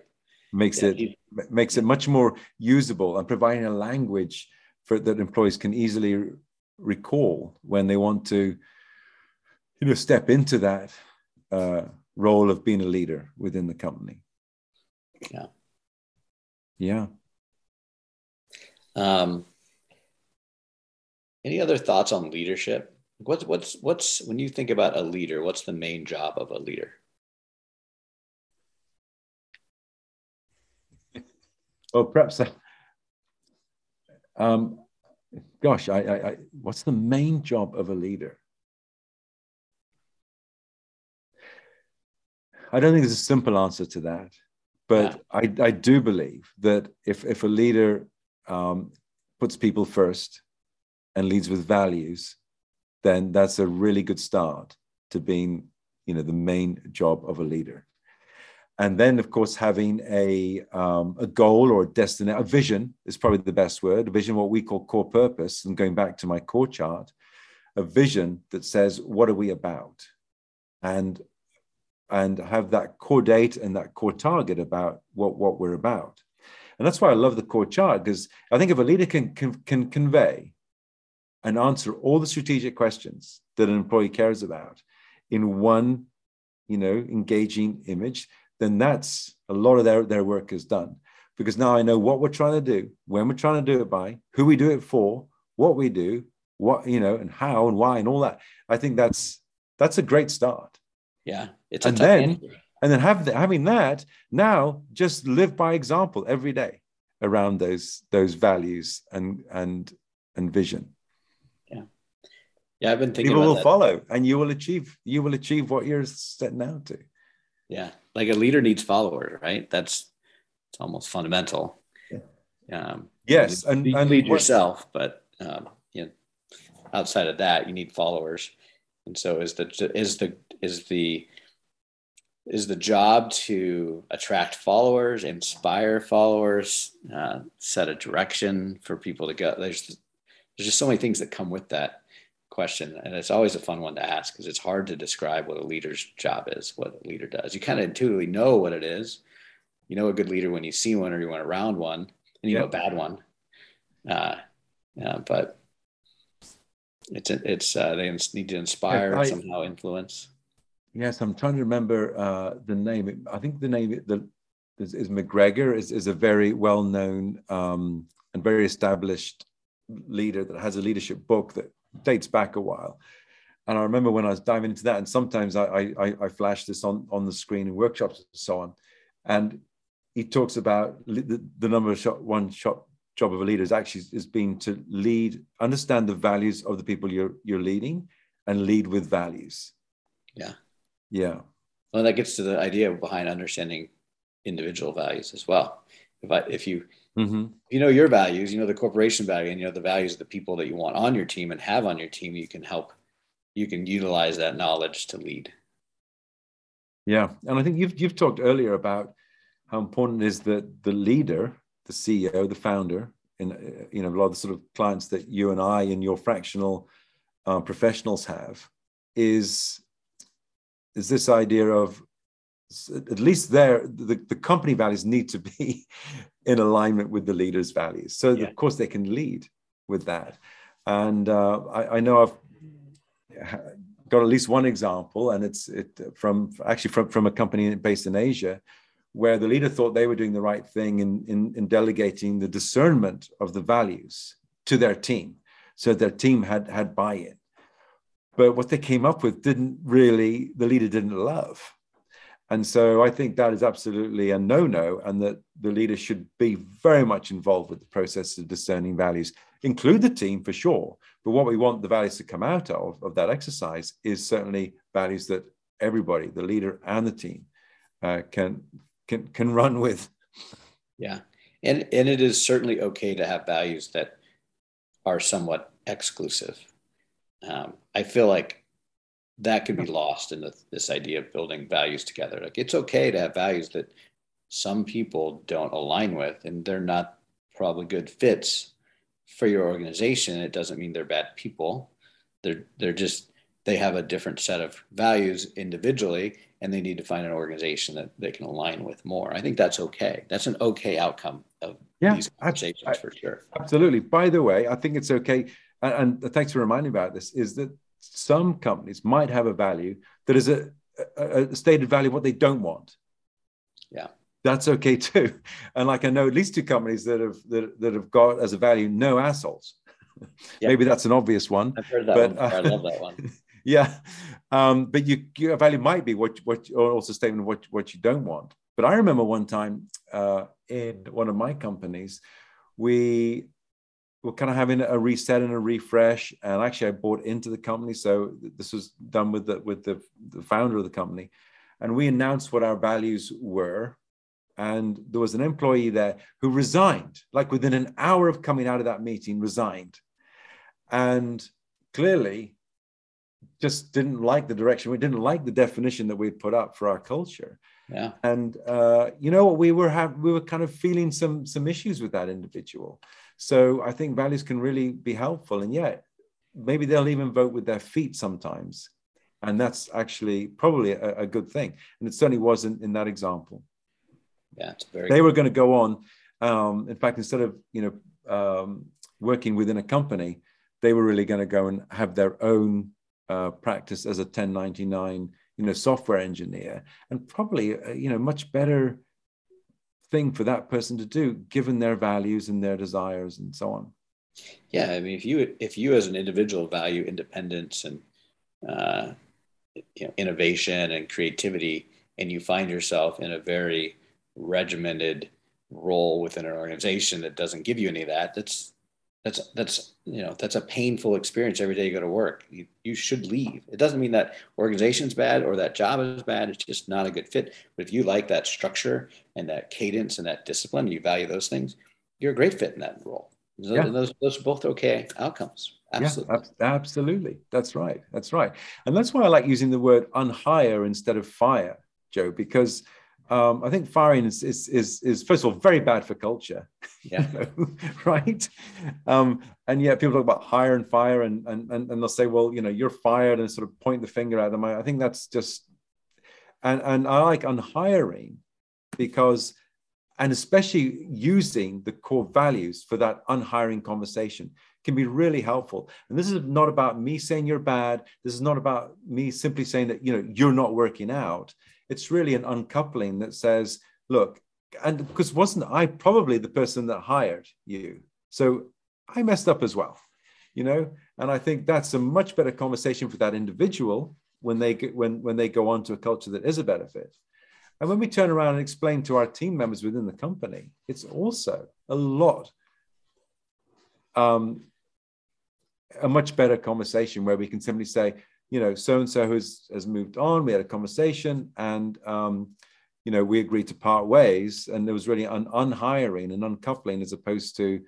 Speaker 2: Makes yeah, it you, makes it much more usable and providing a language for that employees can easily recall when they want to you know step into that uh, role of being a leader within the company.
Speaker 1: Yeah.
Speaker 2: Yeah.
Speaker 1: Um, any other thoughts on leadership? What's what's what's when you think about a leader? What's the main job of a leader?
Speaker 2: Well, perhaps. Uh, um, gosh, I, I, I, what's the main job of a leader? I don't think there's a simple answer to that, but yeah. I, I do believe that if, if a leader um, puts people first and leads with values, then that's a really good start to being, you know, the main job of a leader. And then, of course, having a, um, a goal or a destiny, a vision is probably the best word, a vision, what we call core purpose. And going back to my core chart, a vision that says, what are we about? And and have that core date and that core target about what, what we're about. And that's why I love the core chart because I think if a leader can, can, can convey and answer all the strategic questions that an employee cares about in one, you know, engaging image, then that's a lot of their, their work is done. Because now I know what we're trying to do, when we're trying to do it by, who we do it for, what we do, what, you know, and how and why and all that. I think that's that's a great start
Speaker 1: Yeah, it's
Speaker 2: and then and then have the, having that now just live by example every day around those those values and and and vision.
Speaker 1: Yeah, yeah, I've been thinking.
Speaker 2: People will
Speaker 1: that.
Speaker 2: follow, and you will achieve. You will achieve what you're setting out to.
Speaker 1: Yeah, like a leader needs followers, right? That's it's almost fundamental.
Speaker 2: Yeah. Um, yes,
Speaker 1: and, and lead what, yourself, but um, you know, outside of that, you need followers. And so, is the is the is the is the job to attract followers, inspire followers, uh, set a direction for people to go. There's there's just so many things that come with that question, and it's always a fun one to ask because it's hard to describe what a leader's job is, what a leader does. You kind of intuitively know what it is. You know a good leader when you see one or you went around one, and you know a bad one. Uh, yeah, but it's it's uh, they need to inspire I, somehow influence.
Speaker 2: Yes, I'm trying to remember uh, the name. I think the name the, is, is McGregor is, is a very well known um, and very established leader that has a leadership book that dates back a while. And I remember when I was diving into that, and sometimes I I, I flash this on on the screen in workshops and so on, and he talks about the, the number of shot one shot job of a leader is actually has been to lead, understand the values of the people you're you're leading, and lead with values.
Speaker 1: Yeah.
Speaker 2: Yeah.
Speaker 1: Well, that gets to the idea behind understanding individual values as well. If I, if you mm-hmm. if you know your values, you know the corporation value, and you know the values of the people that you want on your team and have on your team, you can help. You can utilize that knowledge to lead.
Speaker 2: Yeah, and I think you've you've talked earlier about how important it is that the leader the CEO, the founder, and uh, you know a lot of the sort of clients that you and I and your fractional uh, professionals have is is this idea of at least there the, the company values need to be in alignment with the leader's values so yeah. of course they can lead with that and uh, I, I, know i've got at least one example and it's it from actually from, from a company based in asia where the leader thought they were doing the right thing in, in, in delegating the discernment of the values to their team. So their team had, had buy in. But what they came up with didn't really, the leader didn't love. And so I think that is absolutely a no no, and that the leader should be very much involved with the process of discerning values, include the team for sure. But what we want the values to come out of, of that exercise, is certainly values that everybody, the leader and the team, uh, can can can run with.
Speaker 1: Yeah, and and it is certainly okay to have values that are somewhat exclusive. Um, I feel like that could be lost in the, this idea of building values together. Like it's okay to have values that some people don't align with, and they're not probably good fits for your organization. It doesn't mean they're bad people. They're they're just they have a different set of values individually and they need to find an organization that they can align with more. I think that's okay. That's an okay outcome of yeah, these conversations I, I, for sure.
Speaker 2: Absolutely. By the way, I think it's okay. And, and, thanks for reminding me about this. Is that some companies might have a value that is a, a, a stated value of what they don't want.
Speaker 1: Yeah,
Speaker 2: that's okay too. And like I know at least two companies that have that, that have got as a value no assholes. Yep. Maybe that's an obvious one.
Speaker 1: I've heard that but, one. I love that one.
Speaker 2: yeah, um, but you, your value might be what what or also statement what what you don't want. But I remember one time uh, in one of my companies, we were kind of having a reset and a refresh. And actually, I bought into the company, so this was done with the with the, the founder of the company, and we announced what our values were. And there was an employee there who resigned, like within an hour of coming out of that meeting, resigned. And clearly, just didn't like the direction. We didn't like the definition that we'd put up for our culture.
Speaker 1: Yeah.
Speaker 2: And uh, you know what? We were have we were kind of feeling some some issues with that individual. So I think values can really be helpful. And yet, maybe they'll even vote with their feet sometimes. And that's actually probably a, a good thing. And it certainly wasn't in that example.
Speaker 1: Yeah, it's very.
Speaker 2: They were going to go on. Um, in fact, instead of you know um, working within a company, they were really going to go and have their own uh, practice as a 1099 you know software engineer. And probably uh, you know much better thing for that person to do given their values and their desires and so on.
Speaker 1: Yeah i mean if you if you as an individual value independence and uh, you know, innovation and creativity, and you find yourself in a very regimented role within an organization that doesn't give you any of that, that's that's that's you know that's a painful experience every day you go to work. You, you should leave. It doesn't mean that organization's bad or that job is bad. It's just not a good fit. But if you like that structure and that cadence and that discipline you value those things you're a great fit in that role. Those, yeah. those, those are both okay outcomes.
Speaker 2: Absolutely. yeah, absolutely. That's right. That's right. And that's why i like using the word unhire instead of fire joe because um, I think firing is, is, is is first of all very bad for culture,
Speaker 1: yeah,
Speaker 2: know, right? Um, and yet people talk about hire and fire, and, and and and they'll say, well, you know, you're fired, and sort of point the finger at them. I, I think that's just, and and I like unhiring because, and especially using the core values for that unhiring conversation can be really helpful. And this is not about me saying you're bad. This is not about me simply saying that you know you're not working out it's really an uncoupling that says, look, and because wasn't I probably the person that hired you? So I messed up as well, you know? And I think that's a much better conversation for that individual when they get, when when they go on to a culture that is a better fit. And when we turn around and explain to our team members within the company, it's also a lot um, a much better conversation where we can simply say, you know, so and so has has moved on. We had a conversation, and um, you know, we agreed to part ways, and there was really an unhiring and uncoupling as opposed to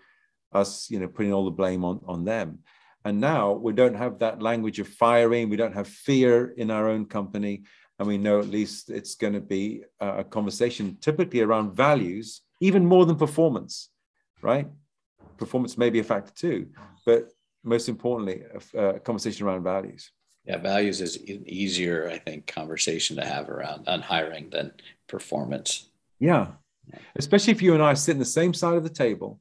Speaker 2: us, you know, putting all the blame on on them. And now we don't have that language of firing. We don't have fear in our own company, and we know at least it's going to be a conversation typically around values, even more than performance, right? Performance may be a factor too, but most importantly, a, a conversation around values.
Speaker 1: Yeah, values is an easier, I think, conversation to have around unhiring than performance.
Speaker 2: Yeah. Especially if you and I sit in the same side of the table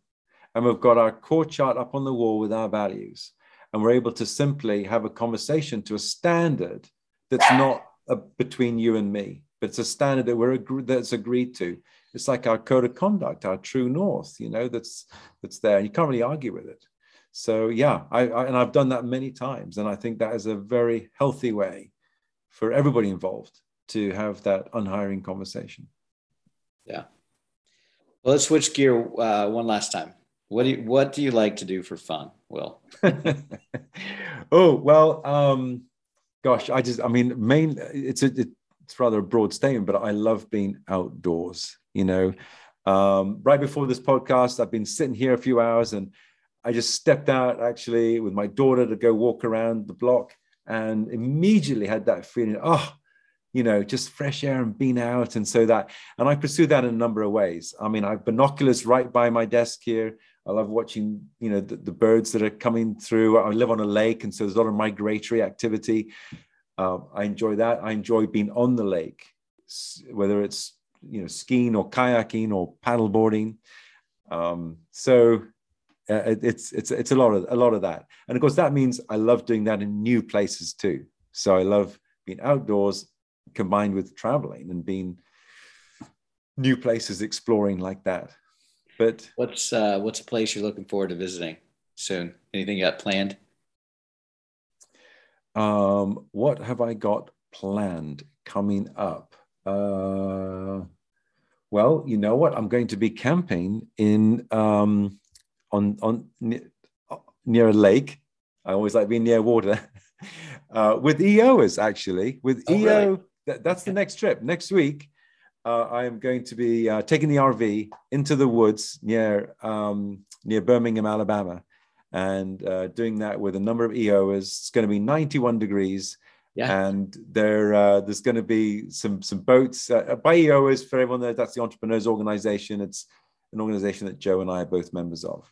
Speaker 2: and we've got our core chart up on the wall with our values and we're able to simply have a conversation to a standard that's not a, between you and me, but it's a standard that we're that's agreed to. It's like our code of conduct, our true north, you know, that's that's there. And you can't really argue with it. So yeah, I, I, and I've done that many times, and I think that is a very healthy way for everybody involved to have that unhiring conversation.
Speaker 1: Yeah. Well, let's switch gear uh, one last time. What do you What do you like to do for fun, Will?
Speaker 2: oh well, um, gosh, I just I mean, main it's a it's rather a broad statement, but I love being outdoors. You know, um, right before this podcast, I've been sitting here a few hours and I just stepped out actually with my daughter to go walk around the block and immediately had that feeling, oh, you know, just fresh air and being out. And so that, and I pursue that in a number of ways. I mean, I have binoculars right by my desk here. I love watching, you know, the, the birds that are coming through. I live on a lake, and so there's a lot of migratory activity. Uh, I enjoy that. I enjoy being on the lake, whether it's you know skiing or kayaking or paddleboarding. Um, so uh, it's it's it's a lot of a lot of that. And of course that means i love doing that in new places too. So i love being outdoors combined with traveling and being new places exploring like that. But
Speaker 1: what's uh what's a place you're looking forward to visiting soon? Anything you got planned?
Speaker 2: Um what have i got planned coming up? Uh well you know what? I'm going to be camping in um on on near a lake. I always like being near water. Uh, with EOers, actually, with oh, EO, really? that, that's the next trip. Next week, uh, I am going to be uh, taking the RV into the woods near um, near Birmingham, Alabama, and uh, doing that with a number of EOers. It's going to be 91 degrees. Yeah. And there, uh, there's going to be some some boats uh, by EOers for everyone there. That's the Entrepreneurs Organization. It's an organization that Joe and I are both members of.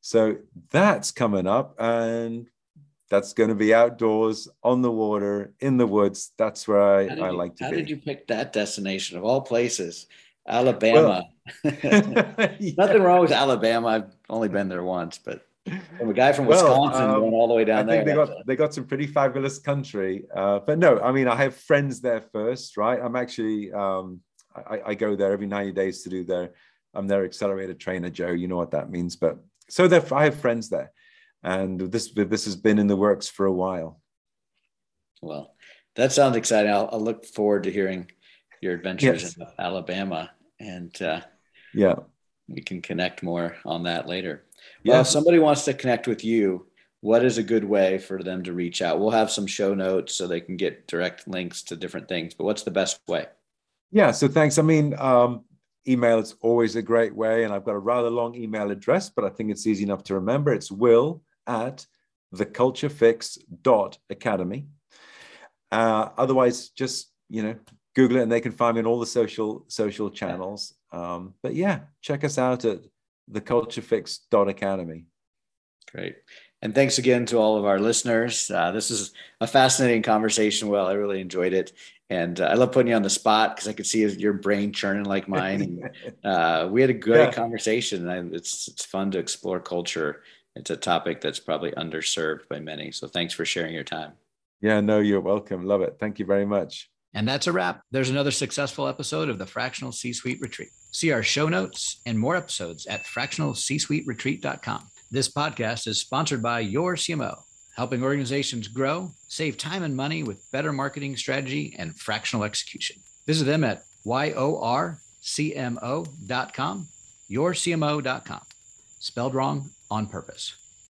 Speaker 2: So that's coming up, and that's going to be outdoors, on the water, in the woods. That's where I, I
Speaker 1: you,
Speaker 2: like to
Speaker 1: how
Speaker 2: be.
Speaker 1: How did you pick that destination of all places? Alabama. Well, yeah. Nothing wrong with Alabama. I've only been there once, but from a guy from Wisconsin well, um, going all the way down
Speaker 2: I think
Speaker 1: there.
Speaker 2: They got, they got some pretty fabulous country. Uh, but no, I mean, I have friends there first, right? I'm actually, um, I, I, go there every 90 days to do their, I'm their accelerator trainer, Joe. You know what that means. But so I have friends there, and this this has been in the works for a while.
Speaker 1: Well, that sounds exciting. I'll, I'll, look forward to hearing your adventures yes. in Alabama, and uh,
Speaker 2: yeah,
Speaker 1: we can connect more on that later. Well, yeah. if somebody wants to connect with you, what is a good way for them to reach out? We'll have some show notes so they can get direct links to different things. But what's the best way?
Speaker 2: Yeah. So thanks. I mean, um, email is always a great way, and I've got a rather long email address, but I think it's easy enough to remember. It's will at theculturefix.academy. Uh, otherwise, just you know, Google it, and they can find me on all the social social channels. Um, but yeah, check us out at theculturefix.academy.
Speaker 1: Great. And thanks again to all of our listeners. Uh, this is a fascinating conversation. Well, I really enjoyed it. And uh, I love putting you on the spot because I could see your brain churning like mine. And uh, we had a great yeah. conversation. And I, it's, it's fun to explore culture. It's a topic that's probably underserved by many. So thanks for sharing your time.
Speaker 2: Yeah, no, you're welcome. Love it. Thank you very much.
Speaker 4: And that's a wrap. There's another successful episode of the Fractional C Suite Retreat. See our show notes and more episodes at fractionalcsuiteretreat.com. This podcast is sponsored by Your CMO, helping organizations grow, save time and money with better marketing strategy and fractional execution. Visit them at yorcmo.com, yourcmo.com. Spelled wrong on purpose.